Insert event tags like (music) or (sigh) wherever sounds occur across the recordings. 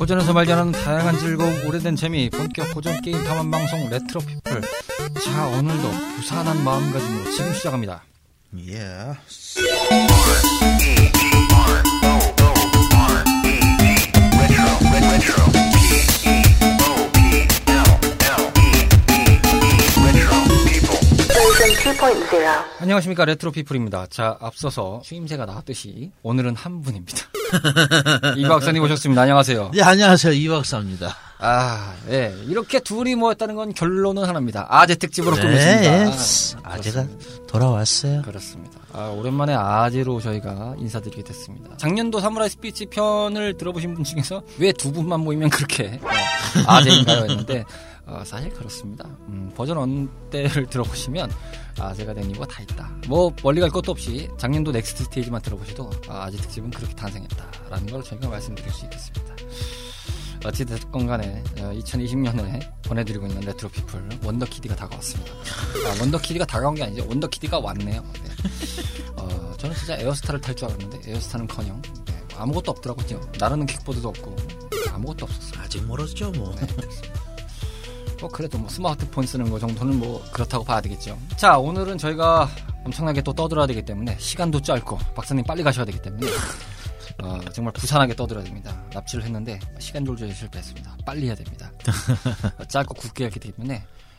고전에서 발견하는 다양한 즐거움, 오래된 재미, 본격 고전 게임 탐험 방송 레트로 피플. 자, 오늘도 부산한 마음가짐으로 지금 시작합니다. 예. Version 2.0. 안녕하십니까 레트로 피플입니다. 자, 앞서서 추임새가 나왔듯이 오늘은 한 분입니다. (laughs) 이 박사님 오셨습니다. 안녕하세요. 네, 안녕하세요. 이 박사입니다. 아, 예. 이렇게 둘이 모였다는 건 결론은 하나입니다. 아재 특집으로 꾸몄습니다. 네, 아, 아재가 그렇습니다. 돌아왔어요. 그렇습니다. 아, 오랜만에 아재로 저희가 인사드리게 됐습니다. 작년도 사무라이 스피치 편을 들어보신 분 중에서 왜 두 분만 모이면 그렇게 어, 아재인가요? 했는데 어, 사실 그렇습니다. 음, 버전 1 때를 들어보시면 아재가 된 이유가 다 있다. 뭐 멀리 갈 것도 없이 작년도 넥스트 스테이지만 들어보셔도 아, 아재 특집은 그렇게 탄생했다라는 걸 저희가 말씀드릴 수 있겠습니다. 어찌됐건 간에 2020년에 보내드리고 있는 레트로 피플 원더키디가 다가왔습니다. 아, 원더키디가 다가온 게 아니죠. 원더키디가 왔네요. 네. 어, 저는 진짜 에어스타를 탈 줄 알았는데 에어스타는커녕 네, 아무것도 없더라고요. 나르는 킥보드도 없고 아무것도 없었어요. 아직 멀었죠, 뭐. 뭐 그래도 뭐 스마트폰 쓰는 거 정도는 뭐 그렇다고 봐야 되겠죠. 자 오늘은 저희가 엄청나게 또 떠들어야 되기 때문에 시간도 짧고 박사님 빨리 가셔야 되기 때문에 어, 정말 부산하게 떠들어야 됩니다. 납치를 했는데 시간 조절에 실패했습니다. 빨리 해야 됩니다. 어, (laughs) 짧고 굵게 했기 때문에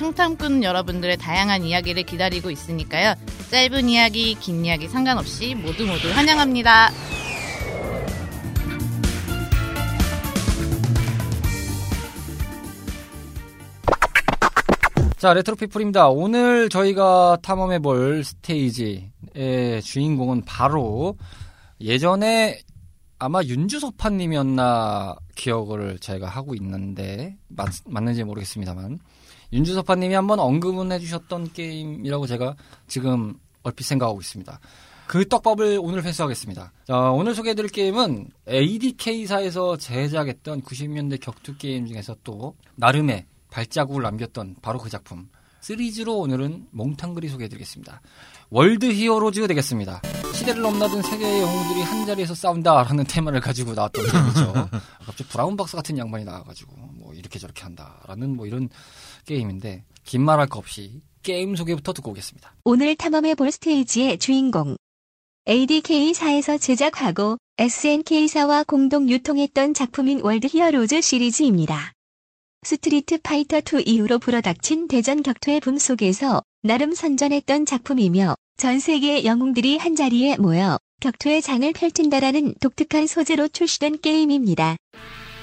청탐꾼 여러분들의 다양한 이야기를 기다리고 있으니까요. 짧은 이야기, 긴 이야기 상관없이 모두 모두 환영합니다. 자, 레트로 피플입니다. 오늘 저희가 탐험해 볼 스테이지의 주인공은 바로 예전에 아마 윤주소파님이었나 기억을 제가 하고 있는데 맞, 맞는지 모르겠습니다만 윤주소파님이 한번 언급은 해주셨던 게임이라고 제가 지금 얼핏 생각하고 있습니다. 그 떡밥을 오늘 회수하겠습니다. 자, 오늘 소개해드릴 게임은 ADK사에서 제작했던 90년대 격투 게임 중에서 또 나름의 발자국을 남겼던 바로 그 작품. 시리즈로 오늘은 몽탕그리 소개해드리겠습니다. 월드 히어로즈 되겠습니다. 시대를 넘나든 세계의 영웅들이 한 자리에서 싸운다라는 테마를 가지고 나왔던 게임이죠. (laughs) 갑자기 브라운 박사 같은 양반이 나와가지고 뭐 이렇게 저렇게 한다라는 뭐 이런 게임인데 긴 말할 거 없이 게임 소개부터 듣고 오겠습니다. 오늘 탐험해 볼 스테이지의 주인공. ADK사에서 제작하고 SNK사와 공동 유통했던 작품인 월드 히어로즈 시리즈입니다. 스트리트 파이터 2 이후로 불어닥친 대전 격투의 붐 속에서 나름 선전했던 작품이며 전 세계의 영웅들이 한자리에 모여 격투의 장을 펼친다라는 독특한 소재로 출시된 게임입니다.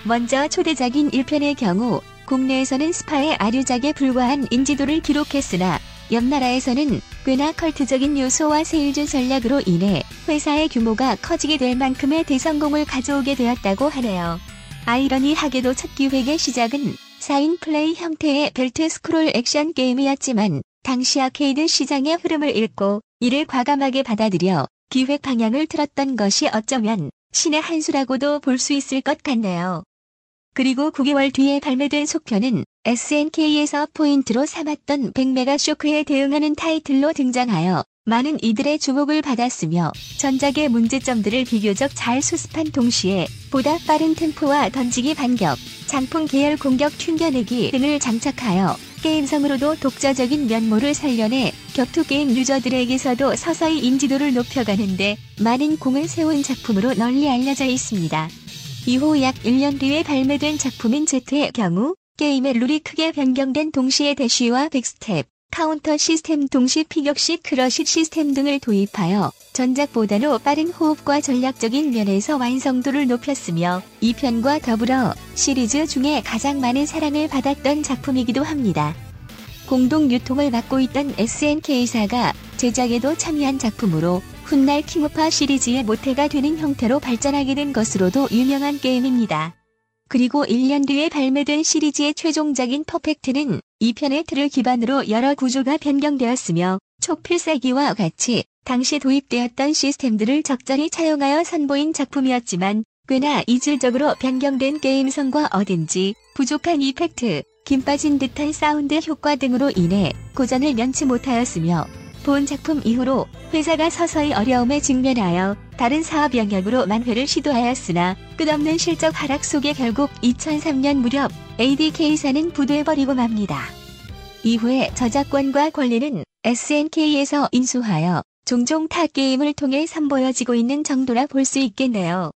먼저 초대작인 1편의 경우 국내에서는 스파의 아류작에 불과한 인지도를 기록했으나 옆 나라에서는 꽤나 컬트적인 요소와 세일즈 전략으로 인해 회사의 규모가 커지게 될 만큼의 대성공을 가져오게 되었다고 하네요. 아이러니하게도 첫 기획의 시작은 4인 플레이 형태의 벨트 스크롤 액션 게임이었지만 당시 아케이드 시장의 흐름을 읽고 이를 과감하게 받아들여 기획 방향을 틀었던 것이 어쩌면 신의 한 수라고도 볼 수 있을 것 같네요. 그리고 9개월 뒤에 발매된 속편은 SNK에서 포인트로 삼았던 100메가 쇼크에 대응하는 타이틀로 등장하여 많은 이들의 주목을 받았으며 전작의 문제점들을 비교적 잘 수습한 동시에 보다 빠른 템포와 던지기 반격, 장풍 계열 공격 튕겨내기 등을 장착하여 게임성으로도 독자적인 면모를 살려내 격투 게임 유저들에게서도 서서히 인지도를 높여가는데 많은 공을 세운 작품으로 널리 알려져 있습니다. 이후 약 1년 뒤에 발매된 작품인 Z의 경우 게임의 룰이 크게 변경된 동시에 대쉬와 백스텝, 카운터 시스템 동시 피격시 crush 시스템 등을 도입하여 전작보다도 빠른 호흡과 전략적인 면에서 완성도를 높였으며 2편과 더불어 시리즈 중에 가장 많은 사랑을 받았던 작품이기도 합니다. 공동 유통을 맡고 있던 SNK사가 제작에도 참여한 작품으로 훗날 킹오파 시리즈의 모태가 되는 형태로 발전하게 된 것으로도 유명한 게임입니다. 그리고 1년 뒤에 발매된 시리즈의 최종작인 퍼펙트는 2편의 틀을 기반으로 여러 구조가 변경되었으며 초필살기와 같이 당시 도입되었던 시스템들을 적절히 차용하여 선보인 작품이었지만 꽤나 이질적으로 변경된 게임성과 어딘지 부족한 이펙트, 김 빠진 듯한 사운드 효과 등으로 인해 고전을 면치 못하였으며 본 작품 이후로 회사가 서서히 어려움에 직면하여 다른 사업 영역으로 만회를 시도하였으나 끝없는 실적 하락 속에 결국 2003년 무렵 ADK사는 부도해버리고 맙니다. 이후에 저작권과 권리는 SNK에서 인수하여 종종 타 게임을 통해 선보여지고 있는 정도라 볼 수 있겠네요.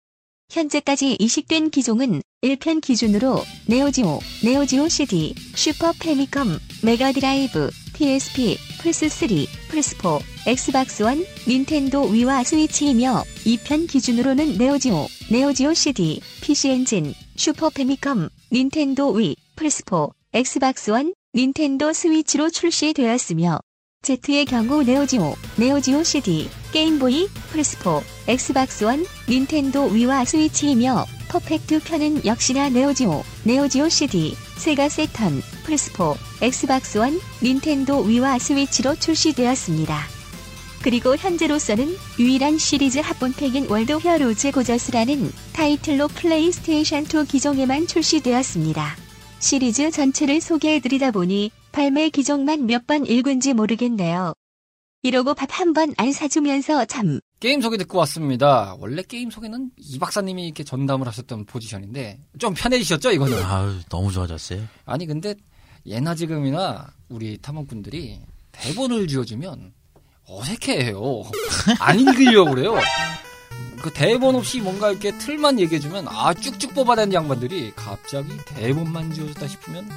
현재까지 이식된 기종은 1편 기준으로 네오지오, 네오지오 CD, 슈퍼 패미컴, 메가드라이브, PSP, 플스3, 플스4, 엑스박스 원, 닌텐도 위와 스위치이며 2편 기준으로는 네오지오, 네오지오 CD, PC 엔진, 슈퍼 패미컴, 닌텐도 위, 플스4, 엑스박스 원, 닌텐도 스위치로 출시되었으며 Z의 경우 네오지오, 네오지오 CD, 게임보이, 플스4, 엑스박스 원, 닌텐도 위와 스위치이며 퍼펙트 편은 역시나 네오지오, 네오지오 CD, 세가 세턴, 플스4, 엑스박스 원, 닌텐도 위와 스위치로 출시되었습니다. 그리고 현재로서는 유일한 시리즈 합본팩인 월드 히어로즈 고저스라는 타이틀로 플레이스테이션 2 기종에만 출시되었습니다. 시리즈 전체를 소개해드리다 보니 발매 기종만 몇 번 읽은지 모르겠네요. 이러고 밥 한 번 안 사주면서 참 게임 소개 듣고 왔습니다. 원래 게임 소개는 이 박사님이 이렇게 전담을 하셨던 포지션인데 좀 편해지셨죠 이거는? 아유, 너무 좋아졌어요. 아니 근데 예나 지금이나 우리 탐험꾼들이 대본을 지어주면 어색해해요. 안 읽으려고 그래요. 그 대본 없이 뭔가 이렇게 틀만 얘기해주면 아 쭉쭉 뽑아내는 양반들이 갑자기 대본만 지어줬다 싶으면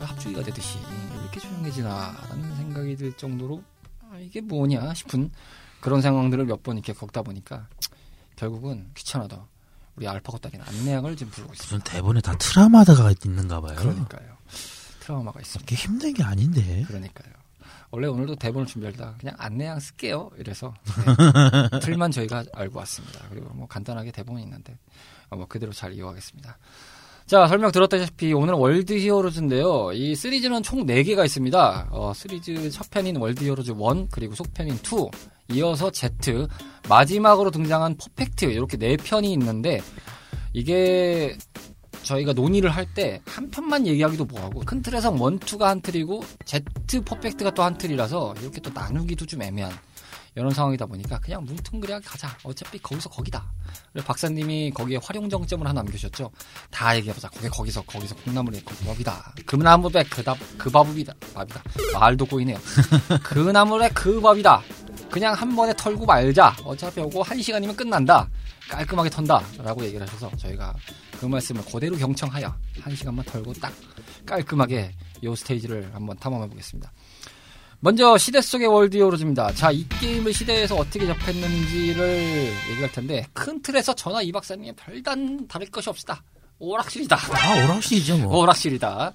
합주기가 되듯이 왜 이렇게 조용해지나라는 생각이 들 정도로 아, 이게 뭐냐 싶은 그런 상황들을 몇 번 이렇게 겪다 보니까 결국은 귀찮아도 우리 알파고 딸이는 안내양을 지금 부르고 있습니다. 무슨 대본에 다 트라우마가 있는가 봐요. 그러니까요. 트라우마가 있습니다. 이게 힘든 게 아닌데. 그러니까요. 원래 오늘도 대본을 준비하다 그냥 안내양 쓸게요. 이래서 (laughs) 네. 틀만 저희가 알고 왔습니다. 그리고 뭐 간단하게 대본이 있는데 어, 뭐 그대로 잘 이어가겠습니다. 자 설명 들었다시피 오늘은 월드 히어로즈인데요. 이 시리즈는 총 4개가 있습니다. 어, 시리즈 첫 편인 월드 히어로즈 1 그리고 속편인 2 이어서 Z 마지막으로 등장한 퍼펙트 이렇게 4편이 있는데 이게 저희가 논의를 할 때 한 편만 얘기하기도 뭐하고 큰 틀에서 one, two가 한 틀이고 Z 퍼펙트가 또 한 틀이라서 이렇게 또 나누기도 좀 애매한 이런 상황이다 보니까 그냥 뭉뚱그레하게 가자. 어차피 거기서 거기다. 그리고 박사님이 거기에 활용 정점을 하나 남기셨죠. 다 얘기해보자. 거기 거기서 거기서 콩나물에 거기다. 금나물에 그답 그 밥이다. 밥이다. 말도 꼬이네요. (laughs) 그 나물에 그 밥이다. 그냥 한 번에 털고 말자. 어차피 오고 한 시간이면 끝난다. 깔끔하게 턴다. 라고 얘기를 하셔서 저희가 그 말씀을 그대로 경청하여 한 시간만 털고 딱 깔끔하게 이 스테이지를 한번 탐험해 보겠습니다. 먼저 시대 속의 월드 히어로즈입니다. 자, 이 게임을 시대에서 어떻게 접했는지를 얘기할 텐데 큰 틀에서 저나 이 박사님의 별반 다를 것이 없다. 오락실이다. 아, 오락실이죠, 뭐. 오락실이다.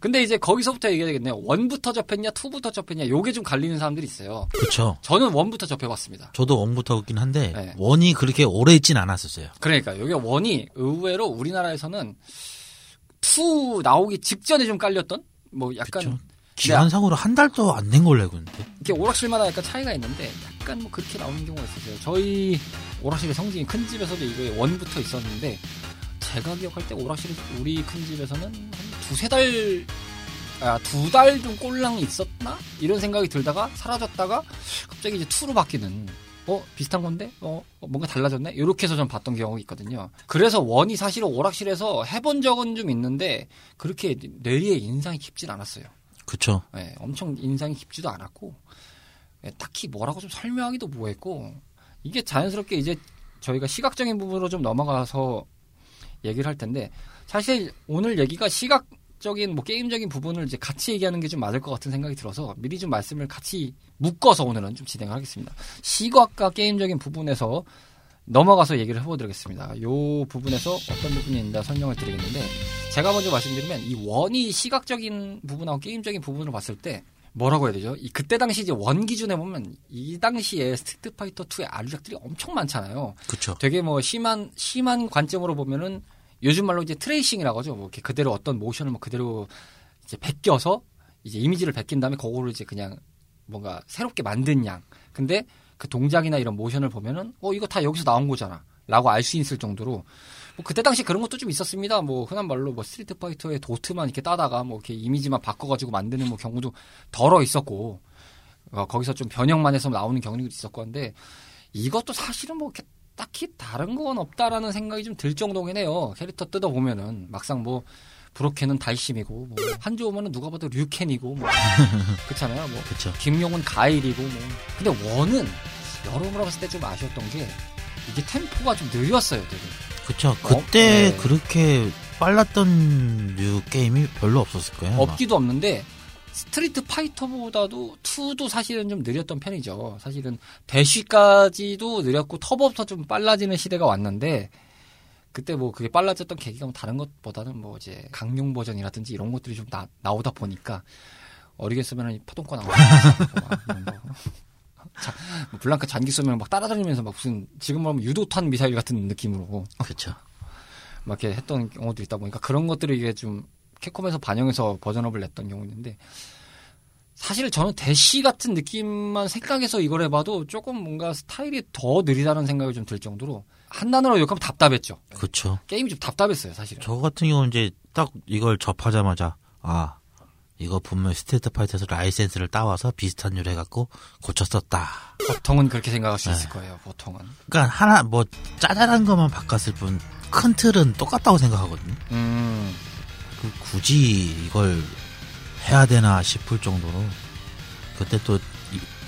근데 이제 거기서부터 얘기해야겠네요. one부터 접했냐, two부터 접했냐, 요게 좀 갈리는 사람들이 있어요. 그쵸. 저는 one부터 접해봤습니다. 저도 one부터 있긴 한데, 네. one이 그렇게 오래 있진 않았었어요. 그러니까 여기 one이 의외로 우리나라에서는 two 나오기 직전에 좀 깔렸던 뭐 약간 그쵸. 기간상으로 한 달도 안 된 걸로 알고 있는데. 이렇게 오락실마다 약간 차이가 있는데 약간 뭐 그렇게 나오는 경우가 있었어요. 저희 오락실의 성지인 큰 집에서도 이거에 one부터 있었는데 제가 기억할 때 오락실 우리 큰 집에서는 한 두세 달, 아, 두 달 좀 꼴랑 있었나? 이런 생각이 들다가 사라졌다가 갑자기 이제 two로 바뀌는 어 비슷한 건데 어 어, 뭔가 달라졌네 이렇게 해서 좀 봤던 경우가 있거든요. 그래서 one이 사실은 오락실에서 해본 적은 좀 있는데 그렇게 뇌리에 인상이 깊진 않았어요. 그쵸. 예, 엄청 인상이 깊지도 않았고 예, 딱히 뭐라고 좀 설명하기도 뭐했고 이게 자연스럽게 이제 저희가 시각적인 부분으로 좀 넘어가서 얘기를 할 텐데 사실 오늘 얘기가 시각적인 뭐 게임적인 부분을 이제 같이 얘기하는 게 좀 맞을 것 같은 생각이 들어서 미리 좀 말씀을 같이 묶어서 오늘은 좀 진행을 하겠습니다. 시각과 게임적인 부분에서 넘어가서 얘기를 해보도록하겠습니다. 요 부분에서 어떤 부분이 있는가 설명을 드리겠는데 제가 먼저 말씀드리면 이 one이 시각적인 부분하고 게임적인 부분을 봤을 때 뭐라고 해야 되죠? 이 그때 당시 이제 one 기준에 보면 이 당시에 스트리트 파이터 2의 아류작들이 엄청 많잖아요. 그쵸. 되게 뭐 심한 심한 관점으로 보면은 요즘 말로 이제 tracing이라고 하죠. 뭐 이렇게 그대로 어떤 모션을 뭐 그대로 이제 베껴서 이제 이미지를 베낀 다음에 그거를 이제 그냥 뭔가 새롭게 만든 양. 근데 그 동작이나 이런 모션을 보면은 어 이거 다 여기서 나온 거잖아 라고 알 수 있을 정도로 뭐 그때 당시 그런 것도 좀 있었습니다. 뭐 흔한 말로 뭐 스트리트 파이터의 도트만 이렇게 따다가 뭐 이렇게 이미지만 바꿔 가지고 만드는 뭐 경우도 더러 있었고 어, 거기서 좀 변형만 해서 나오는 경우도 있었고 한데 이것도 사실은 뭐 이렇게 딱히 다른 건 없다라는 생각이 좀 들 정도긴 해요. 캐릭터 뜯어 보면은 막상 뭐 브로켄은 달심이고 뭐 한조우면은 누가 봐도 류켄이고 뭐 (laughs) 그렇잖아요. 뭐 그쵸. 김용은 가일이고 뭐 근데 one은 여러모로 봤을 때 좀 아쉬웠던 게 이게 템포가 좀 느렸어요, 되게. 그쵸. 어? 그때 네. 그렇게 빨랐던 류 게임이 별로 없었을 거예요. 아마. 없기도 없는데 스트리트 파이터보다도 2도 사실은 좀 느렸던 편이죠. 사실은 대쉬까지도 느렸고 터보부터 좀 빨라지는 시대가 왔는데 그때 뭐 그게 빨라졌던 계기가 뭐 다른 것보다는 뭐 이제 강룡 버전이라든지 이런 것들이 좀 나, 나오다 보니까 어리게 쓰면 파동권 나오고 막 이런 거. 자, 뭐 블랑크 잔기 쏘면 막 따라다니면서 막 무슨 지금 말하면 유도탄 미사일 같은 느낌으로 그쵸. 막 이렇게 했던 경우도 있다 보니까 그런 것들을 이게 좀 캡콤에서 반영해서 버전업을 냈던 경우 있는데 사실 저는 대시 같은 느낌만 생각해서 이걸 해봐도 조금 뭔가 스타일이 더 느리다는 생각이 좀 들 정도로 한 단어로 욕하면 답답했죠. 그쵸. 게임이 좀 답답했어요, 사실은. 저 같은 경우는 이제 딱 이걸 접하자마자 아 이거 분명 스트리트 파이터에서 라이센스를 따와서 비슷한 류로 해갖고 고쳤었다. 보통은 그렇게 생각할 수 네. 있을 거예요, 보통은. 그러니까 하나 뭐 짜잘한 것만 바꿨을 뿐 큰 틀은 똑같다고 생각하거든요. 음, 그 굳이 이걸 해야 되나 싶을 정도로 그때 또 이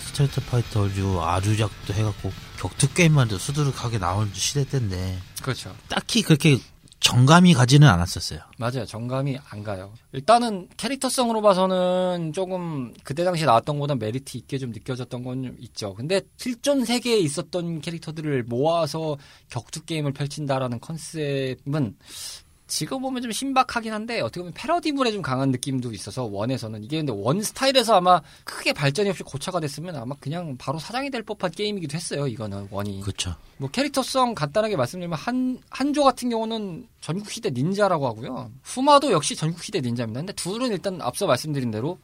스트리트 파이터 류 아류작도 해갖고 격투 게임만 도 수두룩하게 나온 시대 때인데 그렇죠. 딱히 그렇게 정감이 가지는 않았었어요. 맞아요. 정감이 안 가요. 일단은 캐릭터성으로 봐서는 조금 그때 당시 나왔던 것보다 메리트 있게 좀 느껴졌던 건좀 있죠. 근데 실존 세계에 있었던 캐릭터들을 모아서 격투 게임을 펼친다라는 컨셉은 지금 보면 좀 신박하긴 한데 어떻게 보면 패러디물에 좀 강한 느낌도 있어서 one에서는 이게 근데 one 스타일에서 아마 크게 발전이 없이 고착화가 됐으면 아마 그냥 바로 사장이 될 법한 게임이기도 했어요. 이거는 one이. 그렇죠. 뭐 캐릭터성 간단하게 말씀드리면 한 한조 같은 경우는 전국 시대 닌자라고 하고요. 후마도 역시 전국 시대 닌자입니다. 근데 둘은 일단 앞서 말씀드린 대로.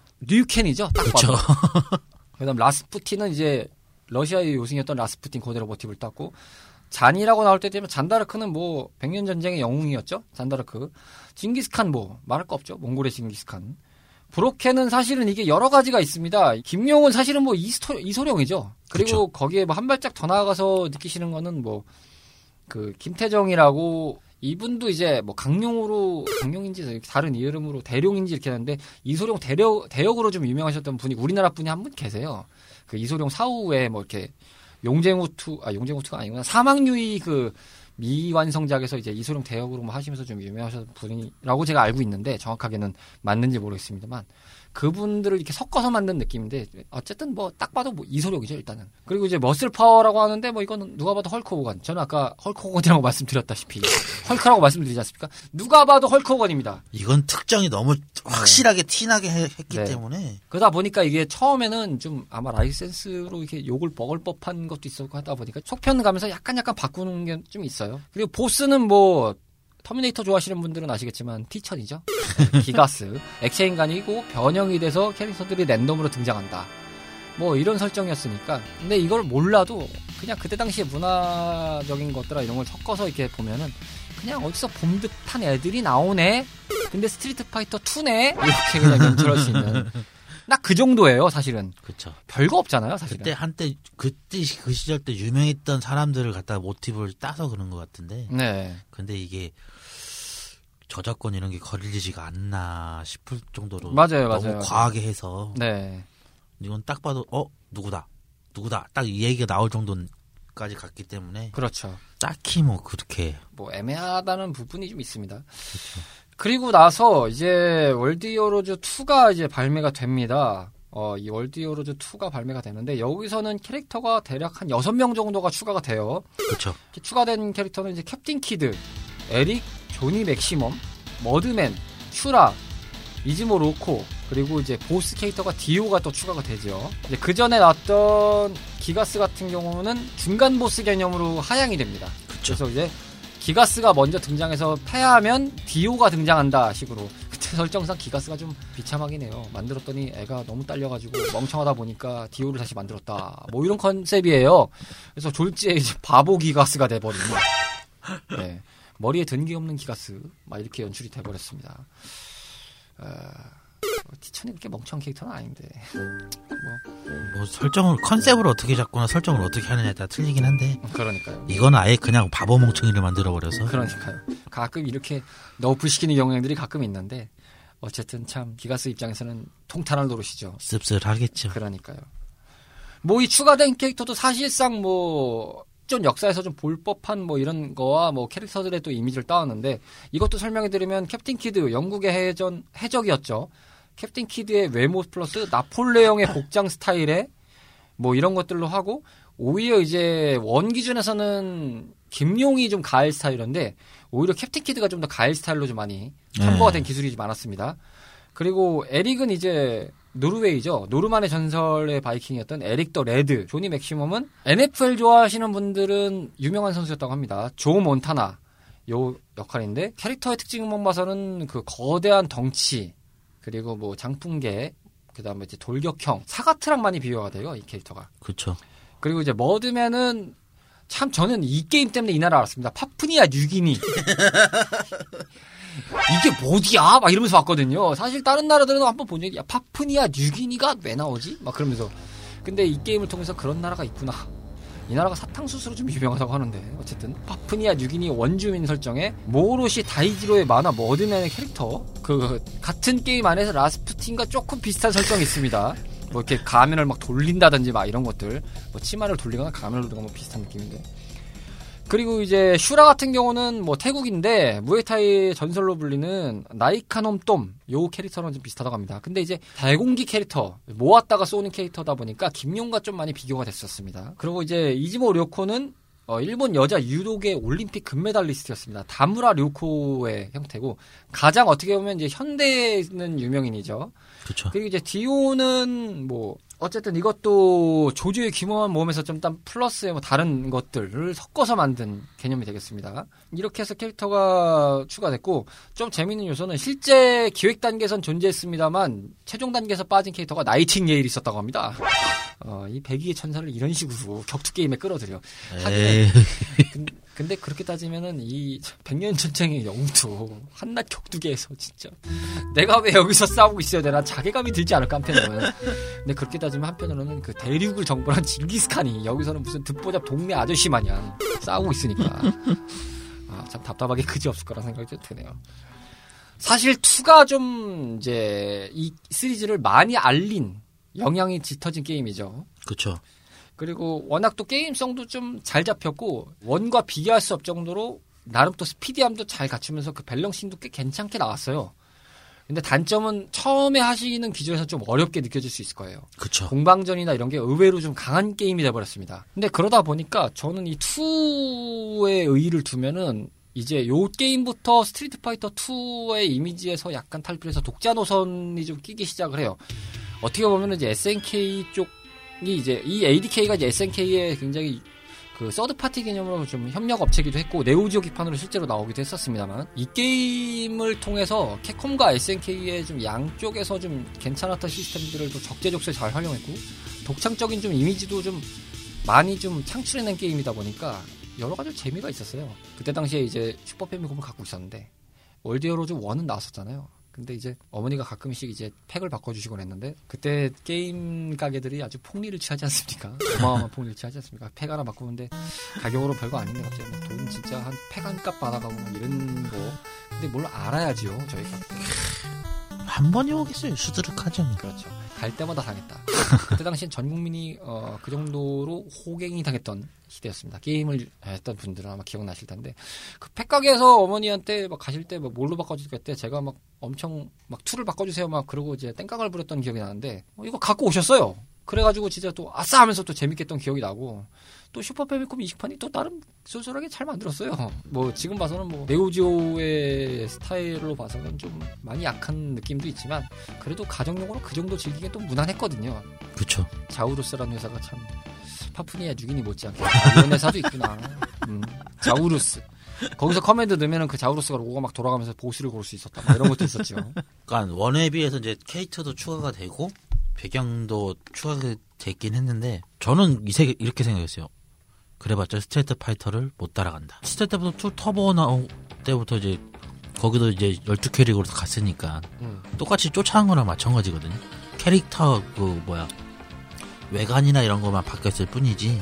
딱 그렇죠. (laughs) 그다음 라스푸틴은 이제 러시아의 요승이었던 라스푸틴 그대로 모티브를 땄고 잔이라고 나올 때 되면 잔다르크는 뭐 백년 전쟁의 영웅이었죠. 잔다르크. 징기스칸 뭐 말할 거 없죠. 몽골의 징기스칸. 브로켄은 사실은 이게 여러 가지가 있습니다. 김용은 사실은 뭐 이스토, 이소룡이죠. 그리고 그쵸. 거기에 뭐 한 발짝 더 나아가서 느끼시는 거는 뭐 그 김태정이라고 이분도 이제 뭐 강용으로 강용인지 다른 이름으로 대룡인지 이렇게 하는데 이소룡 대력 대역으로 좀 유명하셨던 분이 우리나라 분이 한 분 계세요. 그 이소룡 사후에 뭐 이렇게 용쟁호투 아 용쟁호투가 아니구나. 사망유희 그 미완성작에서 이제 이소룡 대역으로 뭐 하시면서 좀 유명하셨던 분이라고 제가 알고 있는데 정확하게는 맞는지 모르겠습니다만 그분들을 이렇게 섞어서 만든 느낌인데 어쨌든 뭐 딱 봐도 뭐 이소룡이죠 일단은. 그리고 이제 머슬 파워라고 하는데 뭐 이거는 누가 봐도 헐크 호건. 저는 아까 헐크 호건이라고 (laughs) 말씀드렸다시피 헐크라고 말씀드리지 않습니까? 누가 봐도 헐크 호건입니다. 이건 특정이 너무 확실하게 티나게 해- 했기 네. 때문에. 그러다 보니까 이게 처음에는 좀 아마 라이센스로 이렇게 욕을 먹을 법한 것도 있었고 하다 보니까 속편 가면서 약간 약간 바꾸는 게 좀 있어요. 그리고 보스는 뭐 터미네이터 좋아하시는 분들은 아시겠지만 T천이죠. 기가스. (laughs) 액체 인간이고 변형이 돼서 캐릭터들이 랜덤으로 등장한다. 뭐 이런 설정이었으니까. 근데 이걸 몰라도 그냥 그때 당시에 문화적인 것들아 이런 걸 섞어서 이렇게 보면은 그냥 어디서 본 듯한 애들이 나오네? 근데 스트리트 파이터 2네? 이렇게 그냥 연출할 수 있는. 딱그 정도예요 사실은. 그렇죠. 별거 없잖아요 사실은. 그때 한때 그때 그 시절 때 유명했던 사람들을 갖다 모티브를 따서 그런 것 같은데. 네. 근데 이게 저작권 이런 게 걸리지가 않나 싶을 정도로 맞아요, 너무 맞아요. 과하게 해서 네. 이건 딱 봐도 어 누구다 누구다 딱 이 얘기가 나올 정도까지 갔기 때문에 그렇죠 딱히 뭐 그렇게 뭐 애매하다는 부분이 좀 있습니다. 그리고 나서 이제 월드 히어로즈 2가 이제 발매가 됩니다. 어, 이 월드 히어로즈 2가 발매가 되는데 여기서는 캐릭터가 대략 한 6명 정도가 추가가 돼요. 그렇죠. 추가된 캐릭터는 이제 캡틴 키드, 에릭, 조니 맥시멈, 머드맨, 슈라, 이즈모 료코, 그리고 이제 보스 캐릭터가 디오가 또 추가가 되죠. 이제 그 전에 나왔던 기가스 같은 경우는 중간 보스 개념으로 하향이 됩니다. 그렇죠. 그래서 이제 기가스가 먼저 등장해서 패하면 디오가 등장한다 식으로 그때 (laughs) 설정상 기가스가 좀 비참하긴 해요. 만들었더니 애가 너무 딸려가지고 멍청하다 보니까 디오를 다시 만들었다. 뭐 이런 컨셉이에요. 그래서 졸지에 이제 바보 기가스가 돼버린. 네. 머리에 든 게 없는 기가스 막 이렇게 연출이 돼버렸습니다. 어, 티천이 그렇게 멍청한 캐릭터는 아닌데 뭐 설정을 컨셉을 어떻게 잡거나 설정을 어떻게 하느냐에 따라 틀리긴 한데 그러니까요. 이건 아예 그냥 바보 멍청이를 만들어 버려서 그러니까요. 가끔 이렇게 너프시키는 경향들이 가끔 있는데 어쨌든 참 기가스 입장에서는 통탄할 노릇이죠. 씁쓸하겠죠. 그러니까요. 뭐 이 추가된 캐릭터도 사실상 뭐 좀 역사에서 좀 볼 법한 뭐 이런 거와 뭐 캐릭터들의 또 이미지를 따왔는데 이것도 설명해 드리면 캡틴 키드 영국의 해전 해적이었죠. 캡틴 키드의 외모 플러스 나폴레옹의 복장 스타일에 뭐 이런 것들로 하고 오히려 이제 one 기준에서는 김용이 좀 가일 스타일인데 오히려 캡틴 키드가 좀 더 가일 스타일로 좀 많이 첨부가 된 기술이 좀 많았습니다. 그리고 에릭은 이제 노르웨이죠. 노르만의 전설의 바이킹이었던 에릭 더 레드. 조니 맥시멈은 NFL 좋아하시는 분들은 유명한 선수였다고 합니다. 조 몬타나 요 역할인데 캐릭터의 특징만 봐서는 그 거대한 덩치 그리고 뭐 장풍계 그다음에 이제 돌격형 사가트랑 많이 비교가 돼요 이 캐릭터가. 그렇죠. 그리고 이제 머드맨은 참 저는 이 게임 때문에 이 나라 알았습니다. 파푸니아 뉴기니. (laughs) 이게 뭐디야? 막 이러면서 봤거든요. 사실 다른 나라들은 한번 본 적이 야 파푸니아 뉴기니가 왜 나오지? 막 그러면서 근데 이 게임을 통해서 그런 나라가 있구나. 이 나라가 사탕수수로 좀 유명하다고 하는데 어쨌든 파푸아 뉴기니 원주민 설정에 모로호시 다이지로의 만화 머드맨의 캐릭터 그 같은 게임 안에서 라스푸틴과 조금 비슷한 설정이 있습니다. 뭐 이렇게 가면을 막 돌린다든지 막 이런 것들 뭐 치마를 돌리거나 가면을 돌리거나 뭐 비슷한 느낌인데 그리고 이제 슈라 같은 경우는 뭐 태국인데 무에타이 전설로 불리는 나이카놈 똠 요 캐릭터랑 좀 비슷하다고 합니다. 근데 이제 대공기 캐릭터 모았다가 쏘는 캐릭터다 보니까 김용과 좀 많이 비교가 됐었습니다. 그리고 이제 이즈모 료코는 어, 일본 여자 유도계 올림픽 금메달리스트였습니다. 다무라 료코의 형태고 가장 어떻게 보면 이제 현대는 유명인이죠. 그렇죠. 그리고 이제 디오는 뭐 어쨌든 이것도 조조의 기모한 몸에서 좀딴 플러스의 뭐 다른 것들을 섞어서 만든 개념이 되겠습니다. 이렇게 해서 캐릭터가 추가됐고 좀 재밌는 요소는 실제 기획 단계에선 존재했습니다만 최종 단계에서 빠진 캐릭터가 나이팅게일이 있었다고 합니다. 어, 이 백의의 천사를 이런 식으로 격투 게임에 끌어들여. 에이, 근- 근데 그렇게 따지면은 이 백년 전쟁의 영웅도 한낱 격투계에서 진짜 내가 왜 여기서 싸우고 있어야 되나 자괴감이 들지 않을까 한편으로는 근데 그렇게 따지면 한편으로는 그 대륙을 정벌한 징기스칸이 여기서는 무슨 듣보잡 동네 아저씨 마냥 싸우고 있으니까 아, 참 답답하게 그지 없을 거라 생각이 좀 드네요. 사실 2가 좀 이제 이 시리즈를 많이 알린 영향이 짙어진 게임이죠. 그렇죠. 그리고 워낙 또 게임성도 좀 잘 잡혔고 one과 비교할 수 없을 정도로 나름 또 스피디함도 잘 갖추면서 그 balancing도 꽤 괜찮게 나왔어요. 근데 단점은 처음에 하시는 기준에서 좀 어렵게 느껴질 수 있을 거예요. 그렇죠. 공방전이나 이런 게 의외로 좀 강한 게임이 돼버렸습니다. 근데 그러다 보니까 저는 이 2의 의의를 두면은 이제 요 게임부터 스트리트 파이터 2의 이미지에서 약간 탈피해서 독자 노선이 좀 끼기 시작을 해요. 어떻게 보면은 이제 SNK 쪽 이 이제 이 ADK가 이제 SNK의 굉장히 그 third party 개념으로 좀 협력 업체기도 했고 네오지오 기판으로 실제로 나오기도 했었습니다만 이 게임을 통해서 캡콤과 SNK의 좀 양쪽에서 좀 괜찮았던 시스템들을 또 적재적소에 잘 활용했고 독창적인 좀 이미지도 좀 많이 좀 창출해낸 게임이다 보니까 여러 가지 재미가 있었어요. 그때 당시에 이제 슈퍼 패미컴을 갖고 있었는데 월드 히어로즈 1은 나왔었잖아요. 근데 이제 어머니가 가끔씩 이제 팩을 바꿔주시곤 했는데 그때 게임 가게들이 아주 폭리를 취하지 않습니까? 어마어마한 폭리를 취하지 않습니까? 팩 하나 바꾸는데 가격으로 별거 아닌데 갑자기 뭐 돈 진짜 한 팩 한 값 받아가고 뭐 이런 거 근데 뭘 알아야지요 저희가 한두 번이겠어요. 수두룩하죠. 그렇죠. 갈 때마다 당했다. (laughs) 그때 당시엔 전 국민이 어, 그 정도로 호갱이 당했던 시대였습니다. 게임을 했던 분들은 아마 기억나실 텐데 그 팩가게에서 어머니한테 막 가실 때 막 뭘로 바꿔주실 때 제가 막 엄청 막 two를 바꿔주세요 막 그러고 이제 땡깡을 부렸던 기억이 나는데 어, 이거 갖고 오셨어요. 그래가지고 진짜 또 아싸 하면서 또 재밌게 했던 기억이 나고 또 슈퍼 패미콤 이식판이 또 나름 쏠쏠하게 잘 만들었어요. (laughs) 뭐 지금 봐서는 뭐 네오지오의 스타일로 봐서는 좀 많이 약한 느낌도 있지만 그래도 가정용으로 그 정도 즐기기엔 또 무난했거든요. 그렇죠. 자우루스라는 회사가 참 파푸니아 뉴기니 못지않게 이런 회사도 있구나. (laughs) 음, 자우루스. 거기서 command 넣으면은 그 자우루스가 로고가 막 돌아가면서 보스를 고를 수 있었다. 막 이런 것도 있었죠. 그러니까 one에 비해서 이제 캐릭터도 추가가 되고 배경도 추가가 됐긴 했는데 저는 이세 이렇게 생각했어요. 그래봤자 Street Fighter를 못 따라간다. Street Fighter 2 터보 나올 때부터 이제 거기도 이제 12 캐릭으로 갔으니까 음. 똑같이 쫓아간 거랑 마찬가지거든요. 캐릭터 그 뭐야 외관이나 이런 것만 바뀌었을 뿐이지.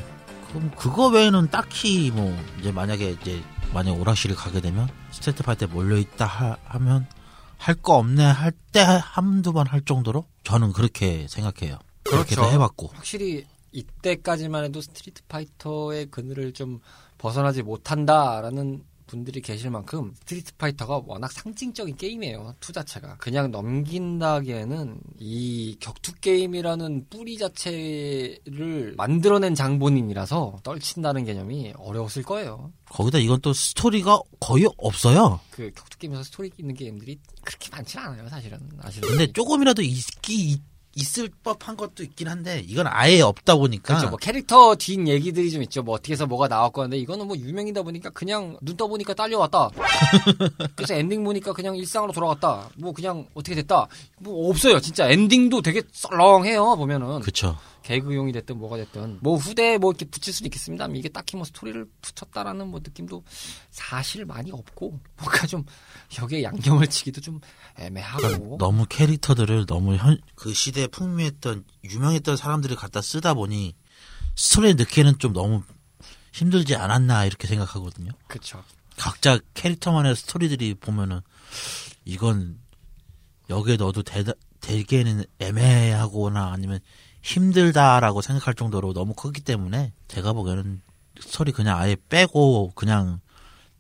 그럼 그거 외에는 딱히 뭐 이제 만약에 이제 만약 오락실을 가게 되면 Street Fighter에 몰려 있다 하, 면 할 거 없네 할 때 한두 번 할 정도로 저는 그렇게 생각해요. 그렇게도 그렇죠. 해봤고 확실히 이때까지만 해도 Street Fighter의 그늘을 좀 벗어나지 못한다라는 분들이 계실 만큼 Street Fighter가 워낙 상징적인 게임이에요. two 자체가. 그냥 넘긴다기에는 이 격투 게임이라는 뿌리 자체를 만들어낸 장본인이라서 떨친다는 개념이 어려웠을 거예요. 거기다 이건 또 스토리가 거의 없어요. 그 격투 게임에서 스토리 있는 게임들이 그렇게 많지 않아요, 사실은. 사실은. 근데 조금이라도 있기 있을 법한 것도 있긴 한데 이건 아예 없다 보니까 그렇죠. 뭐 캐릭터 뒷 얘기들이 좀 있죠. 뭐 어떻게 해서 뭐가 나왔고 하는데 이거는 뭐 유명이다 보니까 그냥 눈 떠 보니까 딸려왔다. (laughs) 그래서 엔딩 보니까 그냥 일상으로 돌아갔다. 뭐 그냥 어떻게 됐다. 뭐 없어요. 진짜 엔딩도 되게 썰렁해요. 보면은 그렇죠. 개그용이 됐든 뭐가 됐든 뭐 후대에 뭐 이렇게 붙일 수는 있겠습니다만 이게 딱히 뭐 스토리를 붙였다라는 뭐 느낌도 사실 많이 없고 뭔가 좀 여기에 양념을 치기도 좀 애매하고 너무 캐릭터들을 너무 현, 그 시대에 풍미했던 유명했던 사람들을 갖다 쓰다 보니 스토리에 넣기에는 좀 너무 힘들지 않았나 이렇게 생각하거든요. 그렇죠. 각자 캐릭터만의 스토리들이 보면은 이건 여기에 넣어도 되다, 되기에는 애매하거나 아니면 힘들다라고 생각할 정도로 너무 크기 때문에 제가 보기에는 스토리 그냥 아예 빼고 그냥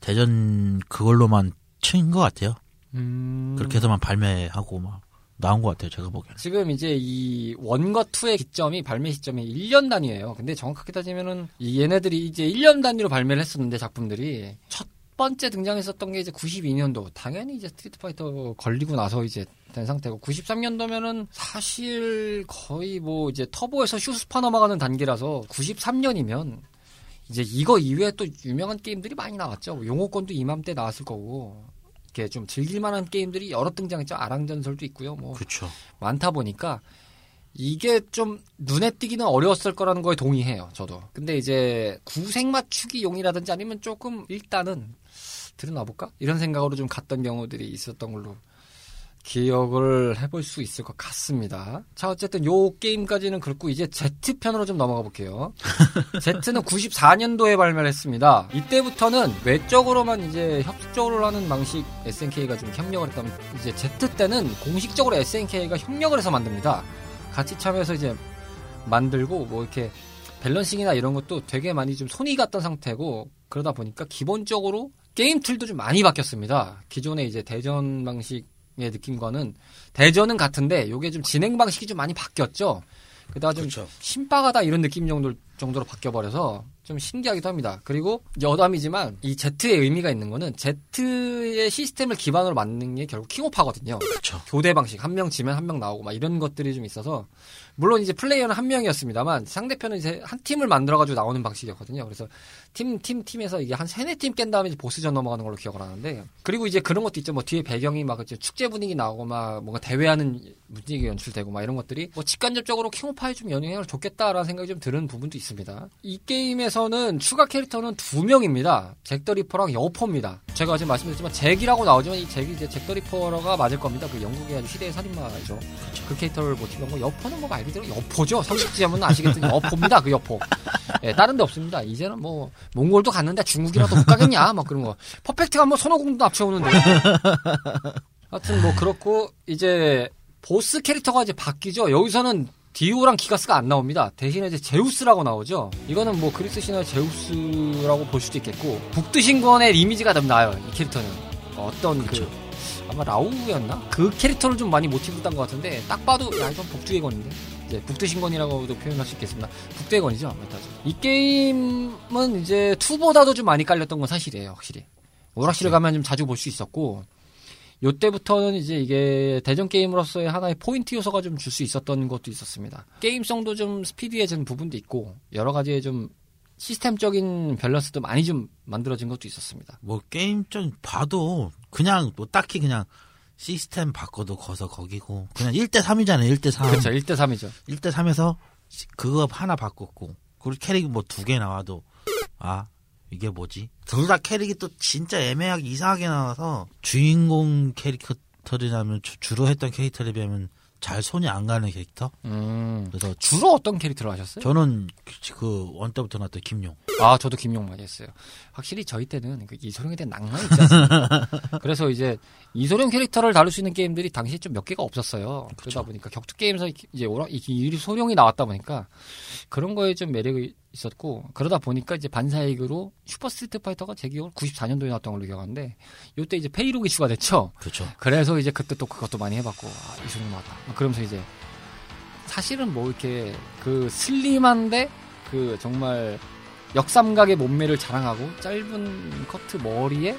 대전 그걸로만 친 것 같아요. 음... 그렇게 해서만 발매하고 막 나온 것 같아요. 제가 보기에는. 지금 이제 이 one과 two의 기점이 발매 시점이 1년 단위예요. 근데 정확하게 따지면은 이 얘네들이 이제 1년 단위로 발매를 했었는데 작품들이 첫 번째 등장했었던 게 이제 92년도. 당연히 이제 Street Fighter 깔리고 나서 이제 된 상태고 93년도면은 사실 거의 뭐 이제 터보에서 슈스파 넘어가는 단계라서 93년이면 이제 이거 이외에 또 유명한 게임들이 많이 나왔죠. 뭐 용호권도 이맘때 나왔을 거고. 이렇게 좀 즐길만한 게임들이 여러 등장했죠. 아랑전설도 있고요. 뭐 그렇죠. 많다 보니까 이게 좀 눈에 띄기는 어려웠을 거라는 거에 동의해요. 저도. 근데 이제 구색 맞추기 용이라든지 아니면 조금 일단은 들여놔 볼까 이런 생각으로 좀 갔던 경우들이 있었던 걸로 기억을 해볼 수 있을 것 같습니다. 자, 어쨌든 요 게임까지는 그렇고 이제 Z편으로 좀 넘어가 볼게요. (laughs) Z는 94년도에 발매를 했습니다. 이때부터는 외적으로만 이제 협력적으로 하는 방식 SNK가 좀 협력을 했다면 이제 Z 때는 공식적으로 SNK가 협력을 해서 만듭니다. 같이 참여해서 이제 만들고 뭐 이렇게 밸런싱이나 이런 것도 되게 많이 좀 손이 갔던 상태고 그러다 보니까 기본적으로 게임 틀도 좀 많이 바뀌었습니다. 기존의 이제 대전 방식 의 느낌과는 대전은 같은데 요게 좀 진행 방식이 좀 많이 바뀌었죠. 게다가 좀 그렇죠. 신박하다 이런 느낌 정도 정도로 바뀌어 버려서 좀 신기하기도 합니다. 그리고 여담이지만 이 Z의 의미가 있는 거는 Z의 시스템을 기반으로 만든 게 결국 킹오파거든요. 그렇죠. 교대 방식 한 명 지면 한 명 나오고 막 이런 것들이 좀 있어서 물론 이제 플레이어는 한 명이었습니다만 상대편은 이제 한 팀을 만들어 가지고 나오는 방식이었거든요. 그래서 팀 팀 팀 에서 이게 한 세네 팀 깬 다음에 이제 보스전 넘어가는 걸로 기억을 하는데 그리고 이제 그런 것도 있죠. 뭐 뒤에 배경이 막 이제 축제 분위기 나오고 막 뭔가 대회하는 분위기 연출되고 막 이런 것들이 뭐 직간접적으로 킹오파에 좀 영향을 줬겠다라는 생각이 좀 드는 부분도 있습니다. 이 게임에서는 추가 캐릭터는 두 명입니다. Jack the Ripper랑 여포입니다. 제가 지금 말씀드렸지만 잭이라고 나오지만 이 잭이 이제 Jack the Ripper가 맞을 겁니다. 그 영국의 아주 시대의 살인마죠. 그 캐릭터를 모티브한 거 여포는 뭐 말 그대로 여포죠. 성직지하면 아시겠더니 여포입니다. 그 여포. 예, 다른 데 없습니다. 이제는 뭐 몽골도 갔는데 중국이라도 못 가겠냐? 막 그런 거. 퍼펙트가 뭐 손오공도 납치오는데. 하여튼 뭐 그렇고 이제 보스 캐릭터가 이제 바뀌죠. 여기서는 디오랑 기가스가 안 나옵니다. 대신에 이제 제우스라고 나오죠. 이거는 뭐 그리스 신화의 제우스라고 볼 수도 있겠고 북두신권의 이미지가 좀 나요. 이 캐릭터는 어떤 그 아마 라우였나? 그 캐릭터를 좀 많이 모티브 딴것 같은데 딱 봐도 야 이건 북두의권인데 이제 북두신권이라고도 표현할 수 있겠습니다. 북두의권이죠. 맞다죠. 이 게임은 이제 2보다도 좀 많이 깔렸던 건 사실이에요. 확실히 오락실에 가면 좀 자주 볼 수 있었고 요때부터는 이제 이게 대전 게임으로서의 하나의 포인트 요소가 좀 줄 수 있었던 것도 있었습니다. 게임성도 좀 스피디해진 부분도 있고 여러 가지의 좀 시스템적인 밸런스도 많이 좀 만들어진 것도 있었습니다. 뭐 게임 좀 봐도 그냥 뭐 딱히 그냥 시스템 바꿔도 거기서 거기고 그냥 1대 3이잖아요. 1대 3. 그렇죠. 1대 3이죠. 1대 3에서 그거 하나 바꿨고 그리고 캐릭이 뭐두 개 나와도 아 이게 뭐지? 둘 다 캐릭이 또 진짜 애매하게 이상하게 나와서 주인공 캐릭터들이라면 주- 주로 했던 캐릭터에 비하면 잘 손이 안 가는 캐릭터? 음. 그래서 주로 어떤 캐릭터를 하셨어요? 저는 그 one 때부터 나왔던 김용. 아, 저도 김용 많이 했어요. 확실히 저희 때는 그 이소룡에 대한 낭만이 있지 않습니까? (laughs) 그래서 이제 이소룡 캐릭터를 다룰 수 있는 게임들이 당시에 좀 몇 개가 없었어요. 그러다 보니까 격투 게임에서 이제 이 이소룡이 나왔다 보니까 그런 거에 좀 매력이 있었고 그러다 보니까 이제 반사이익으로 Super Street Fighter가 제 기억으로 94년도에 나왔던 걸로 기억하는데 요때 이제 페이롱이 추가됐죠. 그렇죠. 그래서 이제 그때 또 그것도 많이 해봤고 아, 나왔다. 막 그러면서 이제 사실은 뭐 이렇게 그 슬림한데 그 정말 역삼각의 몸매를 자랑하고 짧은 커트 머리에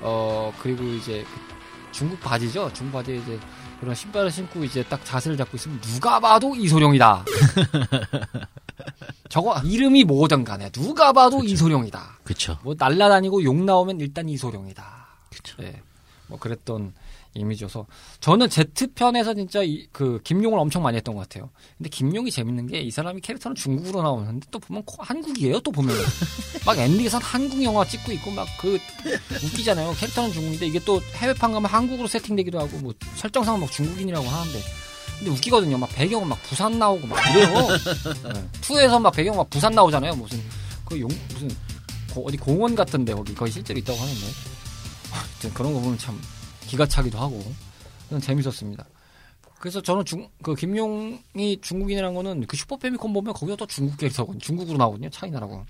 어 그리고 이제 그 중국 바지죠. 중국 바지에 이제 그런 신발을 신고 이제 딱 자세를 잡고 있으면 누가 봐도 이소룡이다. (laughs) 저거 이름이 뭐든 간에 누가 봐도 이소룡이다. 그렇죠. 뭐 날라다니고 욕 나오면 일단 이소룡이다. 그쵸. 네. 뭐 그랬던 이미지여서 저는 Z편에서 진짜 이, 그 김용을 엄청 많이 했던 것 같아요. 근데 김용이 재밌는 게 이 사람이 캐릭터는 중국으로 나오는데 또 보면 코- 한국이에요. 또 보면 (laughs) 막 엔딩에선 한국 영화 찍고 있고 막 그 웃기잖아요. 캐릭터는 중국인데 이게 또 해외판 가면 한국으로 세팅되기도 하고 뭐 설정상 막 중국인이라고 하는데 근데 웃기거든요. 막 배경은 막 부산 나오고 막 이래요. 네. 투에서 막 배경 막 부산 나오잖아요. 무슨 그 용 무슨 고- 어디 공원 같은데 거기 거의 실제로 있다고 하는데 하여튼 그런 거 보면 참 기가 차기도 하고 재밌었습니다. 그래서 저는 중, 그 김용이 중국인이라는 거는 그 슈퍼 패미콘 보면 거기가 또 중국 캐릭터거든요. 중국으로 나오거든요. 차이나라고.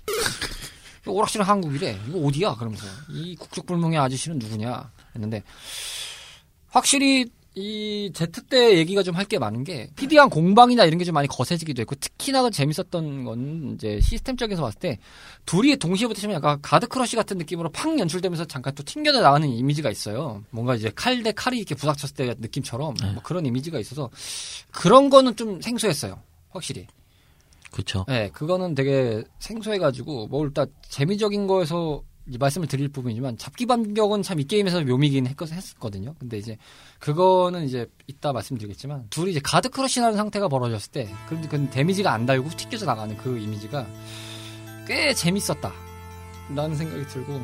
오락실은 한국이래. 이거 어디야? 그러면서 이 국적불명의 아저씨는 누구냐 했는데 확실히 이 Z 때 얘기가 좀 할 게 많은 게 피디한 공방이나 이런 게 좀 많이 거세지기도 했고 특히나 그 재밌었던 건 이제 시스템적에서 봤을 때 둘이 동시에 붙으면 약간 guard crush 같은 느낌으로 팍 연출되면서 잠깐 또 튕겨져 나가는 이미지가 있어요. 뭔가 이제 칼 대 칼이 이렇게 부닥쳤을 때 느낌처럼 뭐 그런 이미지가 있어서 그런 거는 좀 생소했어요. 확실히. 그렇죠. 네, 그거는 되게 생소해가지고 뭐 일단 재미적인 거에서 말씀을 드릴 부분이지만 잡기 반격은 참 이 게임에서 묘미긴 했- 했었거든요. 근데 이제 그거는 이제 이따 말씀드리겠지만 둘이 이제 guard crush 나는 상태가 벌어졌을 때 그런데 그 damage가 안 달고 튀겨져 나가는 그 이미지가 꽤 재밌었다. 라는 생각이 들고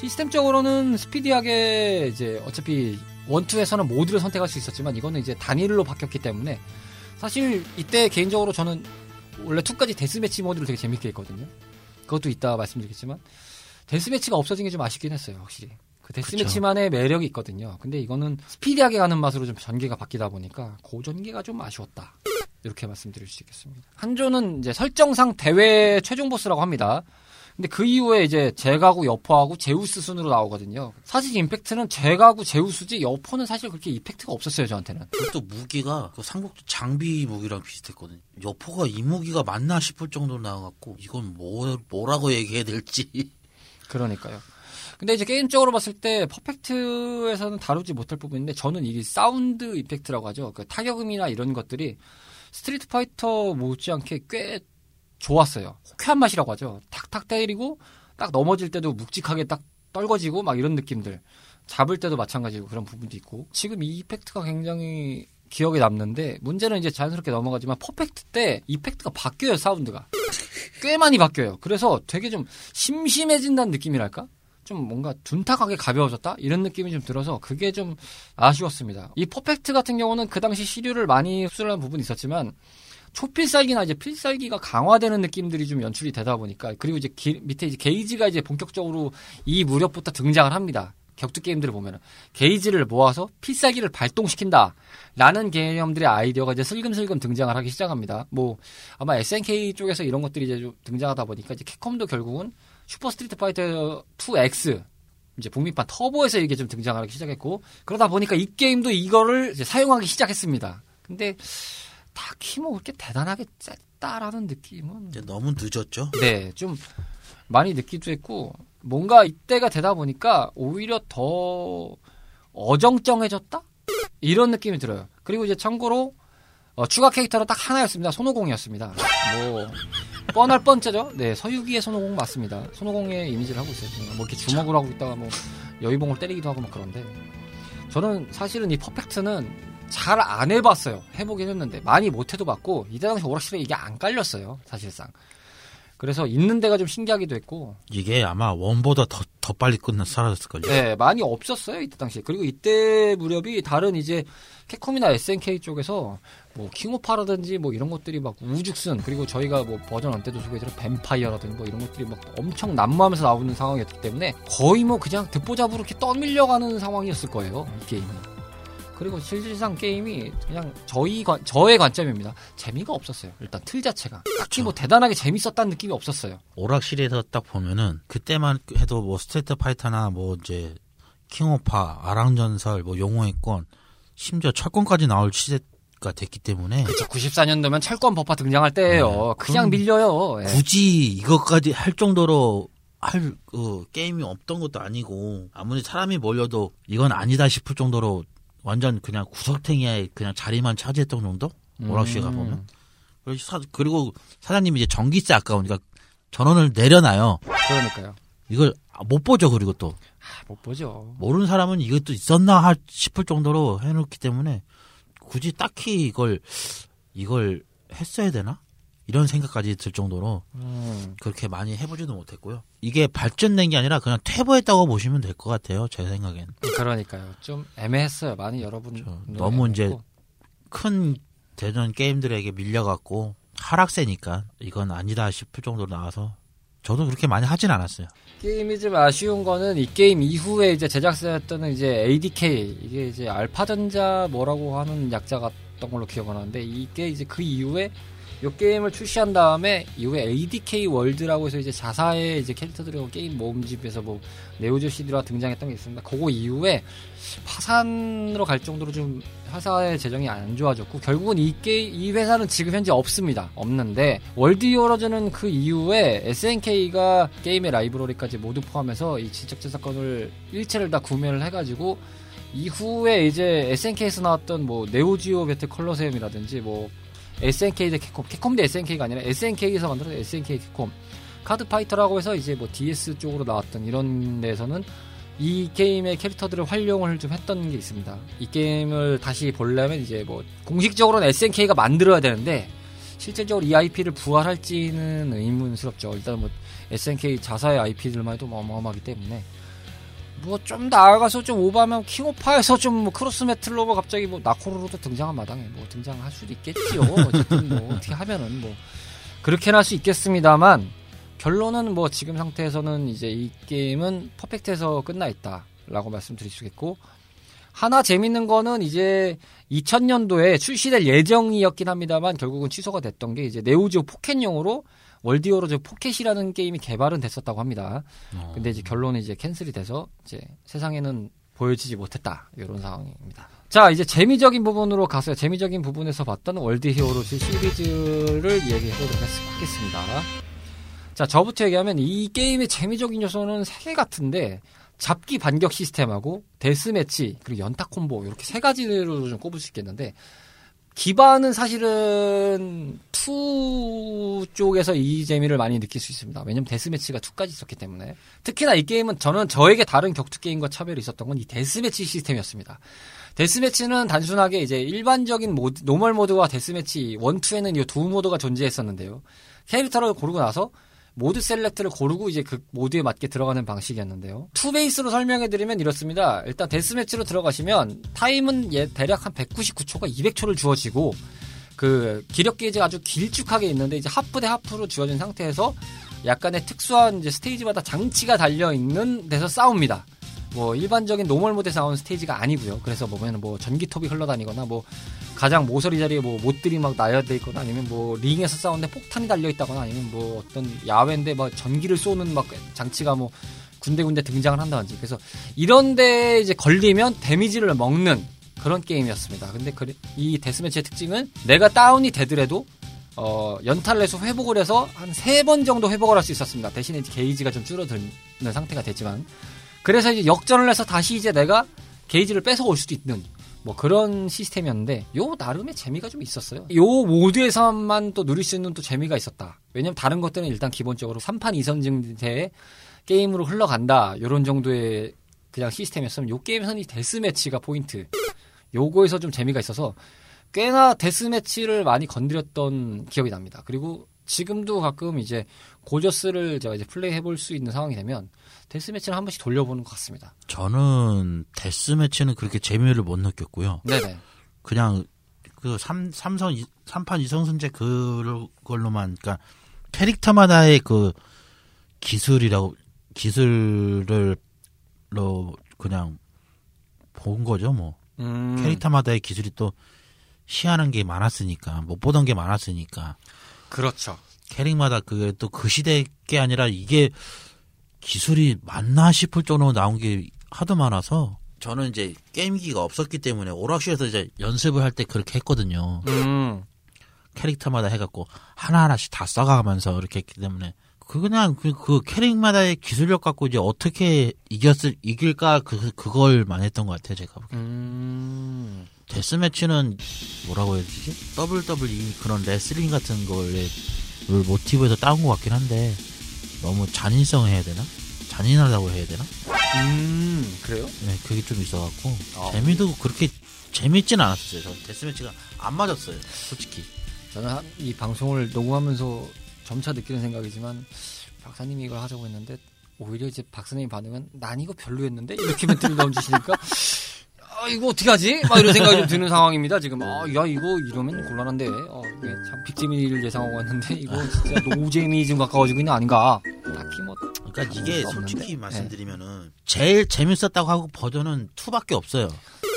시스템적으로는 스피디하게 이제 어차피 원투에서는 모드를 선택할 수 있었지만 이거는 이제 단일로 바뀌었기 때문에 사실 이때 개인적으로 저는 원래 2까지 데스매치 모드를 되게 재밌게 했거든요. 그것도 이따 말씀드리겠지만 데스매치가 없어진 게 좀 아쉽긴 했어요, 확실히. 그 데스매치만의 매력이 있거든요. 근데 이거는 스피디하게 가는 맛으로 좀 전개가 바뀌다 보니까 고전개가 좀 아쉬웠다. 이렇게 말씀드릴 수 있겠습니다. 한조는 이제 설정상 대회 최종 보스라고 합니다. 근데 그 이후에 이제 제가구 여포하고 제우스 순으로 나오거든요. 사실 임팩트는 제가구 제우스지 여포는 사실 그렇게 effect가 없었어요, 저한테는. 그것도 무기가 그 삼국지 장비 무기랑 비슷했거든요. 여포가 이 무기가 맞나 싶을 정도로 나와갖고 이건 뭐 뭐라고 얘기해야 될지. (laughs) 그러니까요. 근데 이제 게임적으로 봤을 때 퍼펙트에서는 다루지 못할 부분인데 저는 이게 sound effect라고 하죠. 그 타격음이나 이런 것들이 스트리트 파이터 못지않게 꽤 좋았어요. 호쾌한 맛이라고 하죠. 탁탁 때리고 딱 넘어질 때도 묵직하게 딱 떨궈지고 막 이런 느낌들. 잡을 때도 마찬가지고 그런 부분도 있고 지금 이 effect가 굉장히 기억에 남는데 문제는 이제 자연스럽게 넘어가지만 퍼펙트 때 effect가 바뀌어요 사운드가. 꽤 많이 바뀌어요. 그래서 되게 좀 심심해진다는 느낌이랄까? 좀 뭔가 둔탁하게 가벼워졌다? 이런 느낌이 좀 들어서 그게 좀 아쉬웠습니다. 이 퍼펙트 같은 경우는 그 당시 시류를 많이 흡수를 한 부분이 있었지만 초필살기나 이제 필살기가 강화되는 느낌들이 좀 연출이 되다 보니까 그리고 이제 기- 밑에 이제 게이지가 이제 본격적으로 이 무렵부터 등장을 합니다. 격투 게임들을 보면은 게이지를 모아서 필살기를 발동시킨다. 라는 개념들의 아이디어가 이제 슬금슬금 등장을 하기 시작합니다. 뭐 아마 SNK 쪽에서 이런 것들이 이제 좀 등장하다 보니까 이제 캡콤도 결국은 슈퍼 스트리트 파이터 2X 이제 북미판 터보에서 이게 좀 등장하기 시작했고 그러다 보니까 이 게임도 이거를 이제 사용하기 시작했습니다. 근데 딱히 뭐 그렇게 대단하게 셌다라는 느낌은 이제 너무 늦었죠. 네, 좀 많이 느끼도 했고 뭔가 이때가 되다 보니까 오히려 더 어정쩡해졌다 이런 느낌이 들어요. 그리고 이제 참고로 어, 추가 캐릭터는 딱 하나였습니다. 손오공이었습니다. 뭐 뻔할 뻔째죠. 네, 서유기의 손오공 맞습니다. 손오공의 이미지를 하고 있어요. 뭐 이렇게 주먹으로 하고 있다가 뭐 여의봉을 때리기도 하고 막 그런데 저는 사실은 이 퍼펙트는 잘 안 해봤어요. 해보긴 했는데 많이 못해도 봤고 이때 당시 오락실에 이게 안 깔렸어요. 사실상. 그래서 있는 데가 좀 신기하기도 했고 이게 아마 원보다 더, 더 빨리 끝나 사라졌을걸요. 네, 많이 없었어요, 이때 당시에. 그리고 이때 무렵이 다른 이제 캡콤이나 SNK 쪽에서 뭐 킹오파라든지 뭐 이런 것들이 막 우죽순 그리고 저희가 뭐 버전 원 때도 소개해드린 뱀파이어라든지 뭐 이런 것들이 막 엄청 난무하면서 나오는 상황이었기 때문에 거의 뭐 그냥 듣보잡으로 이렇게 떠밀려가는 상황이었을 거예요, 이 게임이. 그리고 실질상 게임이 그냥 저희 관, 저의 관점입니다. 재미가 없었어요. 일단 틀 자체가. 딱히 뭐 대단하게 재밌었다는 느낌이 없었어요. 오락실에서 딱 보면은 그때만 해도 뭐 스트레이트 파이터나 뭐 이제 킹오파, 아랑전설, 뭐 용호의 권, 심지어 철권까지 나올 시대가 됐기 때문에 그쵸, 94년도면 철권 법화 등장할 때예요. 네, 그냥 밀려요. 예. 굳이 이것까지 할 정도로 할 그, 게임이 없던 것도 아니고 아무리 사람이 몰려도 이건 아니다 싶을 정도로 완전 그냥 구석탱이에 그냥 자리만 차지했던 정도? 오락실에 음. 가보면. 그리고, 사, 그리고 사장님이 이제 전기세 아까우니까 전원을 내려놔요. 그러니까요. 이걸 못 보죠, 그리고 또. 아, 못 보죠. 모르는 사람은 이것도 있었나 할- 싶을 정도로 해놓기 때문에 굳이 딱히 이걸, 이걸 했어야 되나? 이런 생각까지 들 정도로 음. 그렇게 많이 해보지도 못했고요. 이게 발전된 게 아니라 그냥 퇴보했다고 보시면 될 것 같아요. 제 생각엔. 그러니까요. 좀 애매했어요. 많이 여러분. 저, 너무 이제 큰 대전 게임들에게 밀려갖고 하락세니까 이건 아니다 싶을 정도로 나와서 저도 그렇게 많이 하진 않았어요. 게임이 좀 아쉬운 거는 이 게임 이후에 이제 제작사였던 이제 ADK 이게 이제 알파전자 뭐라고 하는 약자 같던 걸로 기억하는데 이게 이제 그 이후에 이 게임을 출시한 다음에 이후에 ADK 월드라고 해서 이제 자사의 이제 캐릭터들하고 게임 모음집에서 뭐 네오지오 CD가 등장했던 게 있습니다. 그거 이후에 파산으로 갈 정도로 좀 회사의 재정이 안 좋아졌고 결국은 이 게임 이 회사는 지금 현재 없습니다. 없는데 월드 히어로즈는 그 이후에 SNK가 게임의 라이브러리까지 모두 포함해서 이 지적 저작권을 일체를 다 구매를 해가지고 이후에 이제 SNK에서 나왔던 뭐 네오지오 배틀 콜로세움이라든지 뭐 SNK 대 캡콤, 캡콤 대 SNK가 아니라 SNK에서 만들어진 SNK 캡콤 카드 파이터라고 해서 이제 뭐 DS 쪽으로 나왔던 이런 데서는 이 게임의 캐릭터들을 활용을 좀 했던 게 있습니다. 이 게임을 다시 보려면 이제 뭐 공식적으로는 SNK가 만들어야 되는데 실질적으로 이 IP를 부활할지는 의문스럽죠. 일단 뭐 SNK 자사의 IP들만 해도 어마어마하기 때문에 뭐 좀 나아가서 좀 오바면 킹오파에서 좀 뭐 크로스 메틀로버 갑자기 뭐 나코루루도 등장한 마당에 뭐 등장할 수도 있겠지요. 어쨌든 뭐 (laughs) 어떻게 하면은 뭐 그렇게는 할 수 있겠습니다만 결론은 뭐 지금 상태에서는 이제 이 게임은 퍼펙트에서 끝나 있다라고 말씀드릴 수 있겠고 하나 재밌는 거는 이제 2000년도에 출시될 예정이었긴 합니다만 결국은 취소가 됐던 게 이제 네오지오 포켓용으로 월드 히어로즈 포켓이라는 게임이 개발은 됐었다고 합니다. 어. 근데 이제 결론은 이제 cancel이 돼서 이제 세상에는 보여지지 못했다 이런 상황입니다. 자 이제 재미적인 부분으로 가서요. 재미적인 부분에서 봤던 월드 히어로즈 시리즈를 얘기해 보도록 했- 하겠습니다. 자 저부터 얘기하면 이 게임의 재미적인 요소는 세 개 같은데 잡기 반격 시스템하고 데스매치 그리고 연타 콤보 이렇게 세 가지로 좀 꼽을 수 있겠는데 기반은 사실은 2 쪽에서 이 재미를 많이 느낄 수 있습니다. 왜냐면 데스매치가 2까지 있었기 때문에. 특히나 이 게임은 저는 저에게 다른 격투 게임과 차별이 있었던 건 이 데스매치 시스템이었습니다. 데스매치는 단순하게 이제 일반적인 모드, normal 모드와 데스매치 1, 2에는 이 두 모드가 존재했었는데요. 캐릭터를 고르고 나서 mode select를 고르고 이제 그 모드에 맞게 들어가는 방식이었는데요. two 베이스로 설명해 드리면 이렇습니다. 일단 데스매치로 들어가시면 타임은 예, 대략 한 199초가 200초를 주어지고 그 기력 게이지가 아주 길쭉하게 있는데 이제 half 대 half로 주어진 상태에서 약간의 특수한 이제 스테이지마다 장치가 달려 있는 데서 싸웁니다. 뭐 일반적인 normal 모드에 나오는 스테이지가 아니고요. 그래서 보면 뭐 전기톱이 흘러다니거나 뭐 가장 모서리 자리에 뭐 못들이 막 나열돼 있거나 아니면 뭐 링에서 싸우는데 폭탄이 달려 있다거나 아니면 뭐 어떤 야외인데 막 전기를 쏘는 막 장치가 뭐 군데군데 등장을 한다든지 그래서 이런데 이제 걸리면 데미지를 먹는 그런 게임이었습니다. 근데 그- 이 데스매치의 특징은 내가 다운이 되더라도 어, 연타를 해서 회복을 해서 한 세 번 정도 회복을 할 수 있었습니다. 대신에 게이지가 좀 줄어드는 상태가 됐지만 그래서 이제 역전을 해서 다시 이제 내가 게이지를 뺏어올 수도 있는 뭐 그런 시스템이었는데 요 나름의 재미가 좀 있었어요. 요 모드에서만 또 누릴 수 있는 또 재미가 있었다. 왜냐면 다른 것들은 일단 기본적으로 3판 2선승제 게임으로 흘러간다. 요런 정도의 그냥 시스템이었으면 요 게임에서는 이 데스매치가 포인트. 요거에서 좀 재미가 있어서 꽤나 데스매치를 많이 건드렸던 기억이 납니다. 그리고 지금도 가끔 이제 고저스를 제가 이제 플레이 해볼 수 있는 상황이 되면 데스매치를 한 번씩 돌려보는 것 같습니다. 저는 데스매치는 그렇게 재미를 못 느꼈고요. 네네. 그냥 그 삼, 삼선 이- 삼판 이성승제 그걸로만 그러니까 캐릭터마다의 그 기술이라고 기술을 로 그냥 본 거죠 뭐 음, 캐릭터마다의 기술이 또 희한한 게 많았으니까 못 보던 게 많았으니까 그렇죠. 캐릭마다 그게 또 그 시대 게 아니라 이게 기술이 맞나 싶을 정도로 나온 게 하도 많아서 저는 이제 게임기가 없었기 때문에 오락실에서 이제 연습을 할 때 그렇게 했거든요. 음, 캐릭터마다 해갖고 하나하나씩 다 써가면서 이렇게 했기 때문에 그 그냥 그, 그 캐릭마다의 기술력 갖고 이제 어떻게 이겼을 이길까 그 그걸만 했던 것 같아요 제가 보기엔. 음, 데스매치는 뭐라고 해야 되지? WWE 그런 레슬링 같은 를 모티브에서 따온 것 같긴 한데 너무 잔인성 해야 되나? 잔인하다고 해야 되나? 음, 그래요? 네, 그게 좀 있어갖고 아. 재미도 그렇게 재밌진 않았어요. 전 데스매치가 안 맞았어요, 솔직히. 저는 한- 이 방송을 녹음하면서 점차 느끼는 생각이지만 박사님이 이걸 하자고 했는데 오히려 이제 박사님 반응은 난 이거 별로였는데 이렇게 멘트를 던지시니까 아 이거 어떻게 하지? 막 이런 생각이 좀 (laughs) 드는 상황입니다 지금. 아 야 이거 이러면 곤란한데. 어, 이게 참 빅재미를 예상하고 왔는데 (laughs) 이거 진짜 노재미 좀 가까워지고 있는 거 아닌가. 딱히 뭐 그러니까 이게 없는데? 솔직히 말씀드리면은 제일 재밌었다고 하고 버전은 2밖에 없어요.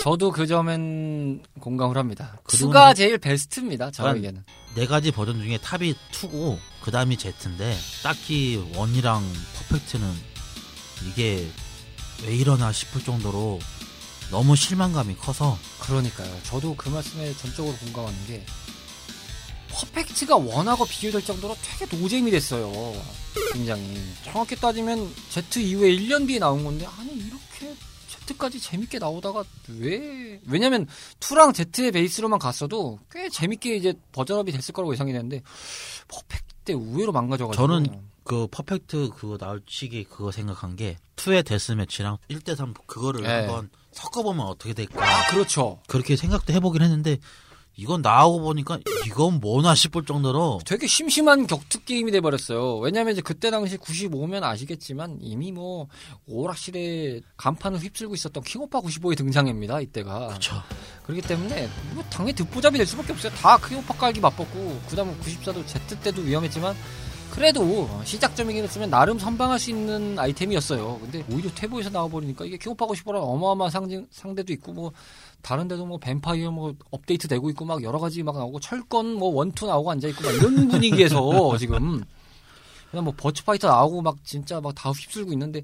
저도 그 점엔 공감을 합니다. 그동안- 수가 제일 베스트입니다 그러니까 저에게는 네 가지 버전 중에 탑이 2고 그 다음이 Z인데 딱히 one이랑 퍼펙트는 이게 왜 이러나 싶을 정도로 너무 실망감이 커서 그러니까요. 저도 그 말씀에 전적으로 공감하는 게 퍼펙트가 one하고 비교될 정도로 되게 노잼이 됐어요. 굉장히 정확히 따지면 Z 이후에 1년 뒤에 나온 건데 아니 이렇게 Z까지 재밌게 나오다가 왜 왜냐면 2랑 Z의 베이스로만 갔어도 꽤 재밌게 이제 버전업이 됐을 거라고 예상이 되는데 퍼펙트 때 의외로 망가져가지고 저는 그 퍼펙트 그거 나올 시기 그거 생각한 게 2의 데스매치랑 1대3 그거를 네. 한번 섞어보면 어떻게 될까 아 그렇죠. 그렇게 생각도 해보긴 했는데 이건 나오고 보니까 이건 뭐나 싶을 정도로 되게 심심한 격투 게임이 돼버렸어요. 왜냐면 이제 그때 당시 95면 아시겠지만 이미 뭐 오락실에 간판을 휩쓸고 있었던 킹오파 95의 등장입니다. 이때가. 그쵸 그렇기 때문에 뭐 당연히 듣보잡이 될 수밖에 없어요. 다 킹오파 깔기 맛봤고 그다음에 94도 Z 때도 위험했지만 그래도 시작점이긴 했으면 나름 선방할 수 있는 아이템이었어요. 근데 오히려 퇴보에서 나와버리니까 이게 킹오파 95랑 어마어마한 상징, 상대도 있고 뭐 다른 데도 뭐 뱀파이어 뭐 업데이트 되고 있고 막 여러 가지 막 나오고 철권 뭐 one two 나오고 앉아 있고 막 이런 (laughs) 분위기에서 지금 그냥 뭐 버추어 파이터 나오고 막 진짜 막 다 휩쓸고 있는데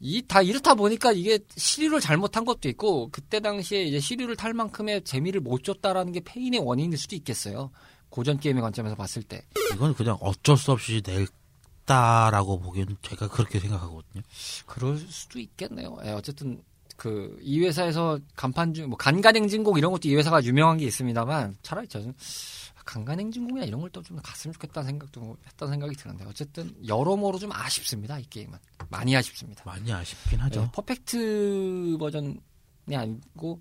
이 다 이렇다 보니까 이게 시류를 잘못한 것도 있고 그때 당시에 이제 시류를 탈 만큼의 재미를 못 줬다라는 게 패인의 원인일 수도 있겠어요. 고전 게임의 관점에서 봤을 때. 이건 그냥 어쩔 수 없이 냈다라고 보기에는 제가 그렇게 생각하거든요 그럴 수도 있겠네요. 예, 어쨌든 그 이 회사에서 간판 중뭐 간간행진곡 이런 것도 이 회사가 유명한 게 있습니다만 차라리 저는 간간행진곡이나 이런 걸 또 좀 갔으면 좋겠다는 생각도 했다는 생각이 드는데 어쨌든 여러모로 좀 아쉽습니다 이 게임은 많이 아쉽습니다. 많이 아쉽긴 하죠 예, 퍼펙트 버전이 아니고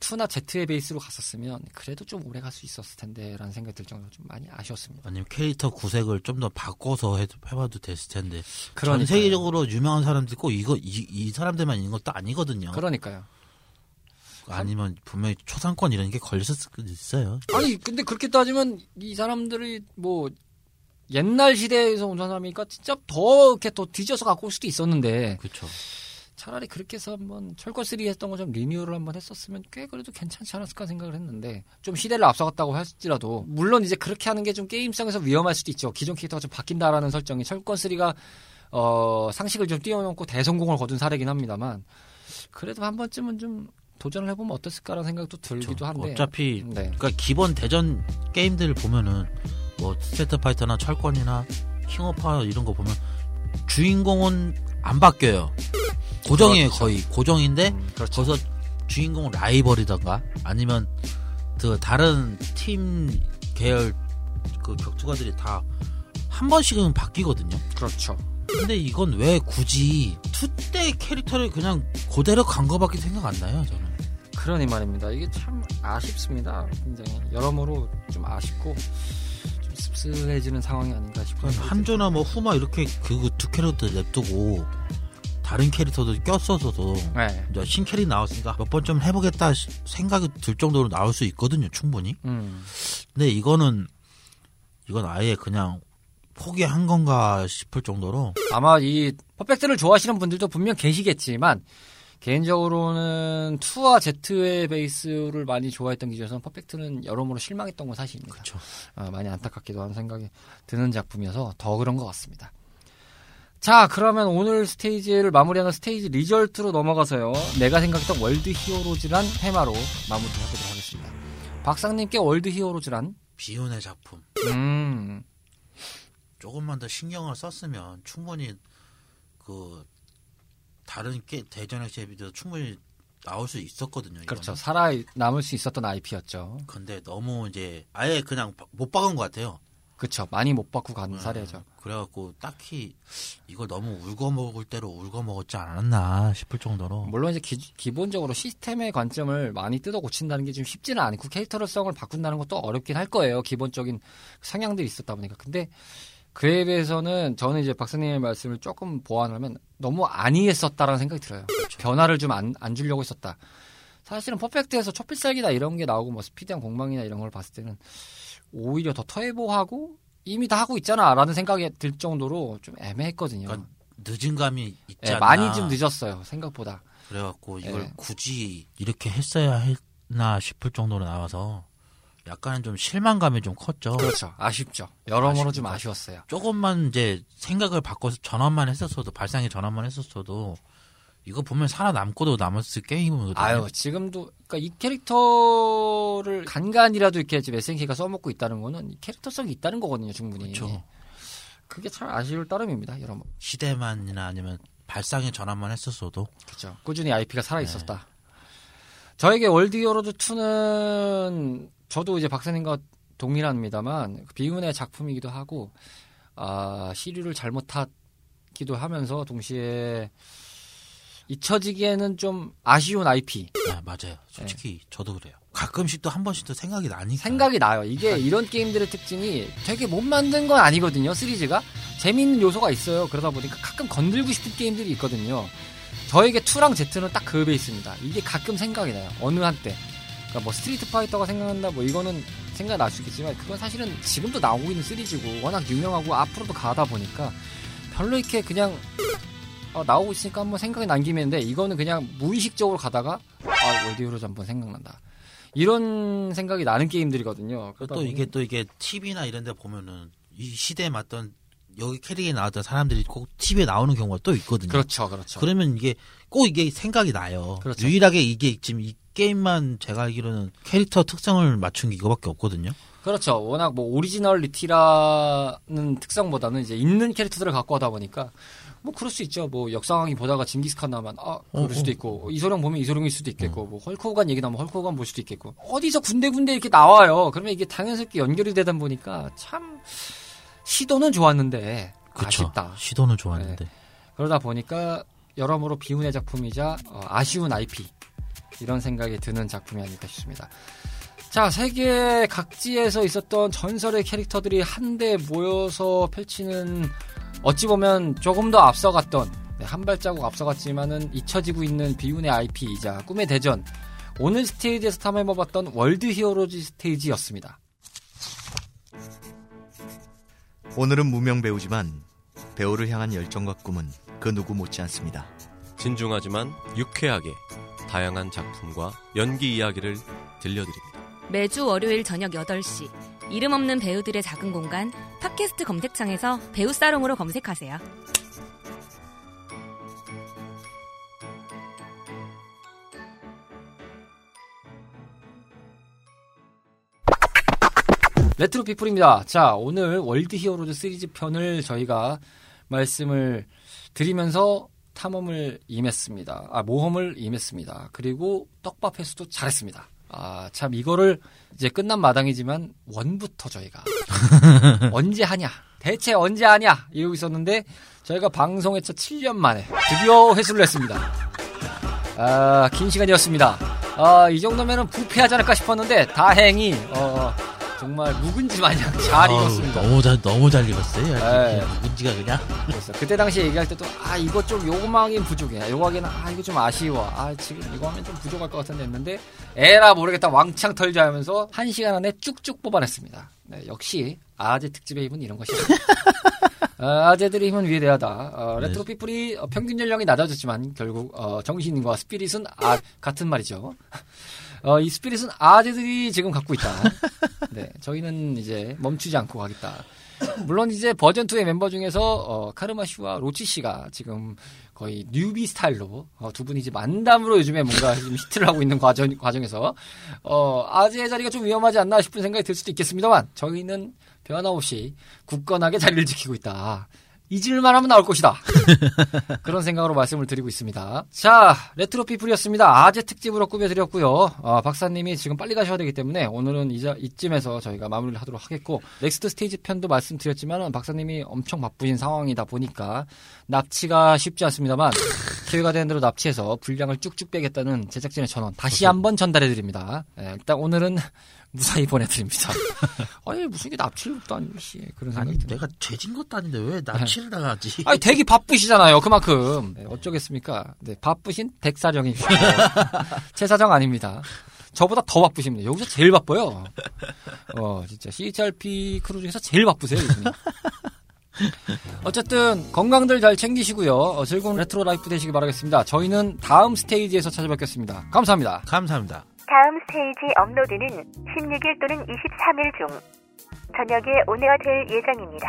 2나 Z의 베이스로 갔었으면 그래도 좀 오래 갈 수 있었을 텐데라는 생각이 들 정도로 좀 많이 아쉬웠습니다. 아니면 캐릭터 구색을 좀 더 바꿔서 해, 해봐도 됐을 텐데 전 그러니까요. 세계적으로 유명한 사람들 꼭 이거 이, 이 사람들만 있는 것도 아니거든요 그러니까요. 아니면 분명히 초상권 이런 게 걸렸을 수도 있어요 아니 근데 그렇게 따지면 이 사람들이 뭐 옛날 시대에서 온 사람이니까 진짜 더 이렇게 더 뒤져서 갖고 올 수도 있었는데 그렇죠 차라리 그렇게 해서 한번 철거 3 했던 거 좀 리뉴얼을 한번 했었으면 꽤 그래도 괜찮지 않았을까 생각을 했는데 좀 시대를 앞서갔다고 할지라도 물론 이제 그렇게 하는 게 좀 게임성에서 위험할 수도 있죠 기존 캐릭터가 좀 바뀐다라는 설정이 철권 3가 어 상식을 좀 뛰어넘고 대성공을 거둔 사례긴 합니다만 그래도 한 번쯤은 좀 도전을 해보면 어땠을까라는 생각도 들기도 그렇죠. 한데 어차피 네. 그러니까 기본 대전 게임들 보면은 뭐 스트레이트 파이터나 철권이나 킹오파 이런 거 보면 주인공은 안 바뀌어요. 고정이에요 그렇죠. 거의 고정인데 음, 그렇죠. 거기서 주인공 라이벌이던가 아니면 그 다른 팀 계열 그 격투가들이 다 한 번씩은 바뀌거든요. 그렇죠. 근데 이건 왜 굳이 투때 캐릭터를 그냥 그대로 간 거밖에 생각 안 나요, 저는. 그러니 말입니다. 이게 참 아쉽습니다. 굉장히 여러모로 좀 아쉽고 좀 씁쓸해지는 상황이 아닌가 싶어요. 한조나 뭐 후마 이렇게 그 두 캐릭터 냅두고 다른 캐릭터도 꼈어서도 네. 이제 신캐릭 나왔으니까 몇 번 좀 해보겠다 시- 생각이 들 정도로 나올 수 있거든요, 충분히. 음. 근데 이거는 이건 아예 그냥 포기한 건가 싶을 정도로 아마 이 퍼펙트를 좋아하시는 분들도 분명 계시겠지만 개인적으로는 2와 Z의 베이스를 많이 좋아했던 기준에서는 퍼펙트는 여러모로 실망했던 건 사실입니다. 그렇죠. 아, 많이 안타깝기도 하는 생각이 드는 작품이어서 더 그런 것 같습니다. 자, 그러면 오늘 스테이지를 마무리하는 stage result로 넘어가서요. 내가 생각했던 월드 히어로즈란 테마로 마무리해보도록 하겠습니다. 박상님께 월드 히어로즈란? 비운의 작품 음, 조금만 더 신경을 썼으면 충분히 그 다른 게 대전 액션에 비해서 충분히 나올 수 있었거든요. 이거는. 그렇죠. 살아 남을 수 있었던 IP였죠. 근데 너무 이제 아예 그냥 못 박은 것 같아요. 그렇죠. 많이 못 받고 간 네. 사례죠. 그래갖고 딱히 이걸 너무 울거 먹을 대로 울거 먹었지 않았나 싶을 정도로 물론 이제 기, 본적으로 시스템의 관점을 많이 뜯어 고친다는 게 좀 쉽지는 않고 캐릭터성을 바꾼다는 것도 어렵긴 할 거예요. 기본적인 성향들이 있었다 보니까. 근데 그에 비해서는 저는 이제 박사님의 말씀을 조금 보완하면 너무 안이했었다라는 생각이 들어요. 변화를 좀 안 안 주려고 했었다. 사실은 퍼펙트에서 초필살기나 이런 게 나오고 뭐 스피드한 공방이나 이런 걸 봤을 때는 오히려 더 터에보하고 이미 다 하고 있잖아라는 생각이 들 정도로 좀 애매했거든요. 그러니까 늦은 감이 있지 예, 않나 많이 좀 늦었어요 생각보다. 그래갖고 이걸 예. 굳이 이렇게 했어야 했나 싶을 정도로 나와서 약간은 좀 실망감이 좀 컸죠. 그렇죠. 아쉽죠. 여러모로 좀 아쉽다. 아쉬웠어요. 조금만 이제 생각을 바꿔서 전환만 했었어도 발상의 전환만 했었어도 이거 보면 살아남고도 남았을 게임이거든요. 아유, 지금도, 그러니까 이 캐릭터를 간간이라도 이렇게 지금 SNK가 써먹고 있다는 거는 이 캐릭터성이 있다는 거거든요, 충분히. 그렇죠. 그게 참 아쉬울 따름입니다, 여러분. 시대만이나 아니면 발상의 전환만 했었어도 그렇죠. 꾸준히 IP가 살아 있었다. 저에게 월드 히어로즈 2는 저도 이제 박사님과 동일합니다만 그 비운의 작품이기도 하고 아, 시류를 잘못하기도 하면서 동시에 잊혀지기에는 좀 아쉬운 IP 아, 맞아요. 솔직히 저도 그래요. 가끔씩 또 한 번씩 또 생각이 나니까. 생각이 나요. 이게 이런 게임들의 특징이 되게 못 만든 건 아니거든요. 시리즈가 재미있는 요소가 있어요. 그러다 보니까 가끔 건들고 싶은 게임들이 있거든요. 저에게 2랑 Z는 딱 그 베이스입니다. 이게 가끔 생각이 나요. 어느 한때. 그러니까 뭐 스트리트 파이터가 생각난다 뭐 이거는 생각날 수 있겠지만 그건 사실은 지금도 나오고 있는 시리즈고 워낙 유명하고 앞으로도 가다 보니까 별로 이렇게 그냥 어, 나오고 있으니까 한번 생각이 난 김인데 이거는 그냥 무의식적으로 가다가 아 월드 히어로즈 한번 생각난다. 이런 생각이 나는 게임들이거든요. 또 이게 또 이게 TV나 이런 데 보면은 이 시대에 맞던 여기 캐릭에 나왔던 사람들이 꼭 TV에 나오는 경우가 또 있거든요. 그렇죠, 그렇죠. 그러면 이게 꼭 이게 생각이 나요. 그렇죠. 유일하게 이게 지금 이 게임만 제가 알기로는 캐릭터 특성을 맞춘 게 이거밖에 없거든요. 그렇죠. 워낙 뭐 originality라는 특성보다는 이제 있는 캐릭터들을 갖고 하다 보니까 뭐 그럴 수 있죠. 뭐 역상황이 보다가 징기스칸 나면 아 그럴 어, 수도 어. 있고 이소룡 보면 이소룡일 수도 있겠고 뭐 헐크호간 얘기 나면 헐크호간 볼 수도 있겠고 어디서 군데군데 이렇게 나와요. 그러면 이게 당연스럽게 연결이 되다 보니까 참 시도는 좋았는데 그쵸. 아쉽다. 시도는 좋았는데. 그러다 보니까 여러모로 비운의 작품이자 어, 아쉬운 IP 이런 생각이 드는 작품이 아닐까 싶습니다. 자, 세계 각지에서 있었던 전설의 캐릭터들이 한데 모여서 펼치는 어찌 보면 조금 더 앞서갔던 네, 한 발자국 앞서갔지만은 잊혀지고 있는 비운의 IP이자 꿈의 대전 오늘 스테이지에서 탐해봐봤던 월드 히어로즈 스테이지였습니다. 오늘은 무명 배우지만 배우를 향한 열정과 꿈은 그 누구 못지 않습니다. 진중하지만 유쾌하게 다양한 작품과 연기 이야기를 들려드립니다. 매주 월요일 저녁 8시 이름 없는 배우들의 작은 공간 팟캐스트 검색창에서 배우 사롱으로 검색하세요. 레트로 피플입니다. 자, 오늘 월드 히어로즈 시리즈 편을 저희가 말씀을 드리면서 탐험을 임했습니다. 아, 모험을 임했습니다. 그리고 떡밥 회수도 잘했습니다. 아, 참 이거를 이제 끝난 마당이지만 one부터 저희가 (laughs) 언제 하냐? 대체 언제 하냐? 이러고 있었는데 저희가 방송에서 7년 만에 드디어 회수를 했습니다. 아, 긴 시간이었습니다. 아, 이 정도면은 부패하지 않을까 싶었는데 다행히 어, 정말 묵은지 마냥 잘 아우, 익었습니다. 너무 잘 너무 잘 익었어요. 네. 묵은지가 그냥 그래서 그때 당시에 얘기할 때도 아 이거 좀 요거만하긴 부족해 요거 하기는 아 이거 좀 아쉬워 아 지금 이거 하면 좀 부족할 것 같은데 했는데 에라 모르겠다 왕창 털자 하면서 한 시간 안에 쭉쭉 뽑아냈습니다 네, 역시 아재 특집의 힘은 이런 것이죠 아, (laughs) 아재들의 힘은 위대하다 어, 네. 레트로 피플이 어, 평균 연령이 낮아졌지만 결국 어, 정신과 spirit은 아, 같은 말이죠 어, 이 spirit은 아재들이 지금 갖고 있다 (laughs) 네, 저희는 이제 멈추지 않고 가겠다 물론 이제 버전 2의 멤버 중에서 어, 카르마 씨와 로치 씨가 지금 거의 newbie 스타일로 어, 두 분이 이제 만담으로 요즘에 뭔가 좀 히트를 하고 있는 과정 과정에서 어, 아재의 자리가 좀 위험하지 않나 싶은 생각이 들 수도 있겠습니다만 저희는 변함없이 굳건하게 자리를 지키고 있다. 잊을만 하면 나올 것이다. (laughs) 그런 생각으로 말씀을 드리고 있습니다. 자, 레트로 피플이었습니다. 아재 특집으로 꾸며드렸고요. 어, 박사님이 지금 빨리 가셔야 되기 때문에 오늘은 이자, 이쯤에서 저희가 마무리를 하도록 하겠고, next stage 편도 말씀드렸지만 박사님이 엄청 바쁘신 상황이다 보니까 납치가 쉽지 않습니다만, 기회가 되는 대로 납치해서 분량을 쭉쭉 빼겠다는 제작진의 전언 다시 한번 전달해드립니다. 예, 일단 오늘은 무사히 보내드립니다. (laughs) 아니, 무슨 게 납치를 도 아니고, 씨. 그런 생각이 아니 드네요. 내가 죄진 것도 아닌데 왜 납치를 당하지? (laughs) 아니 되게 바쁘시잖아요. 그만큼 네, 어쩌겠습니까? 네, 바쁘신 백사령이시고 제 사정 아닙니다. 저보다 더 바쁘십니다. 여기서 제일 바빠요. 어 진짜 CHRP crew 중에서 제일 바쁘세요. 이분이. (laughs) 어쨌든 건강들 잘 챙기시고요. 어, 즐거운 retro life 되시기 바라겠습니다. 저희는 다음 스테이지에서 찾아뵙겠습니다. 감사합니다. 감사합니다. 다음 스테이지 업로드는 16일 또는 23일 중 저녁에 on air 될 예정입니다.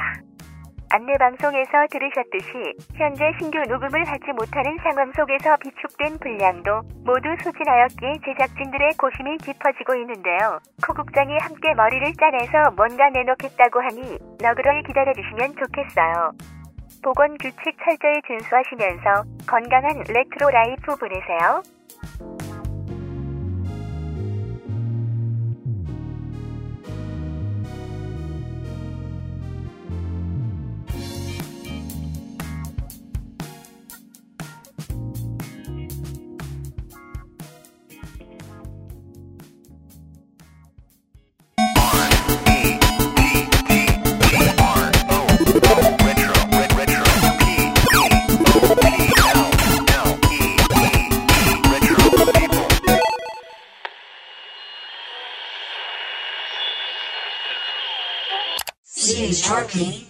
안내 방송에서 들으셨듯이 현재 신규 녹음을 하지 못하는 상황 속에서 비축된 분량도 모두 소진하였기에 제작진들의 고심이 깊어지고 있는데요. 코국장이 함께 머리를 짜내서 뭔가 내놓겠다고 하니 너그러이 기다려주시면 좋겠어요. 보건 규칙 철저히 준수하시면서 건강한 레트로 라이프 보내세요. Okay.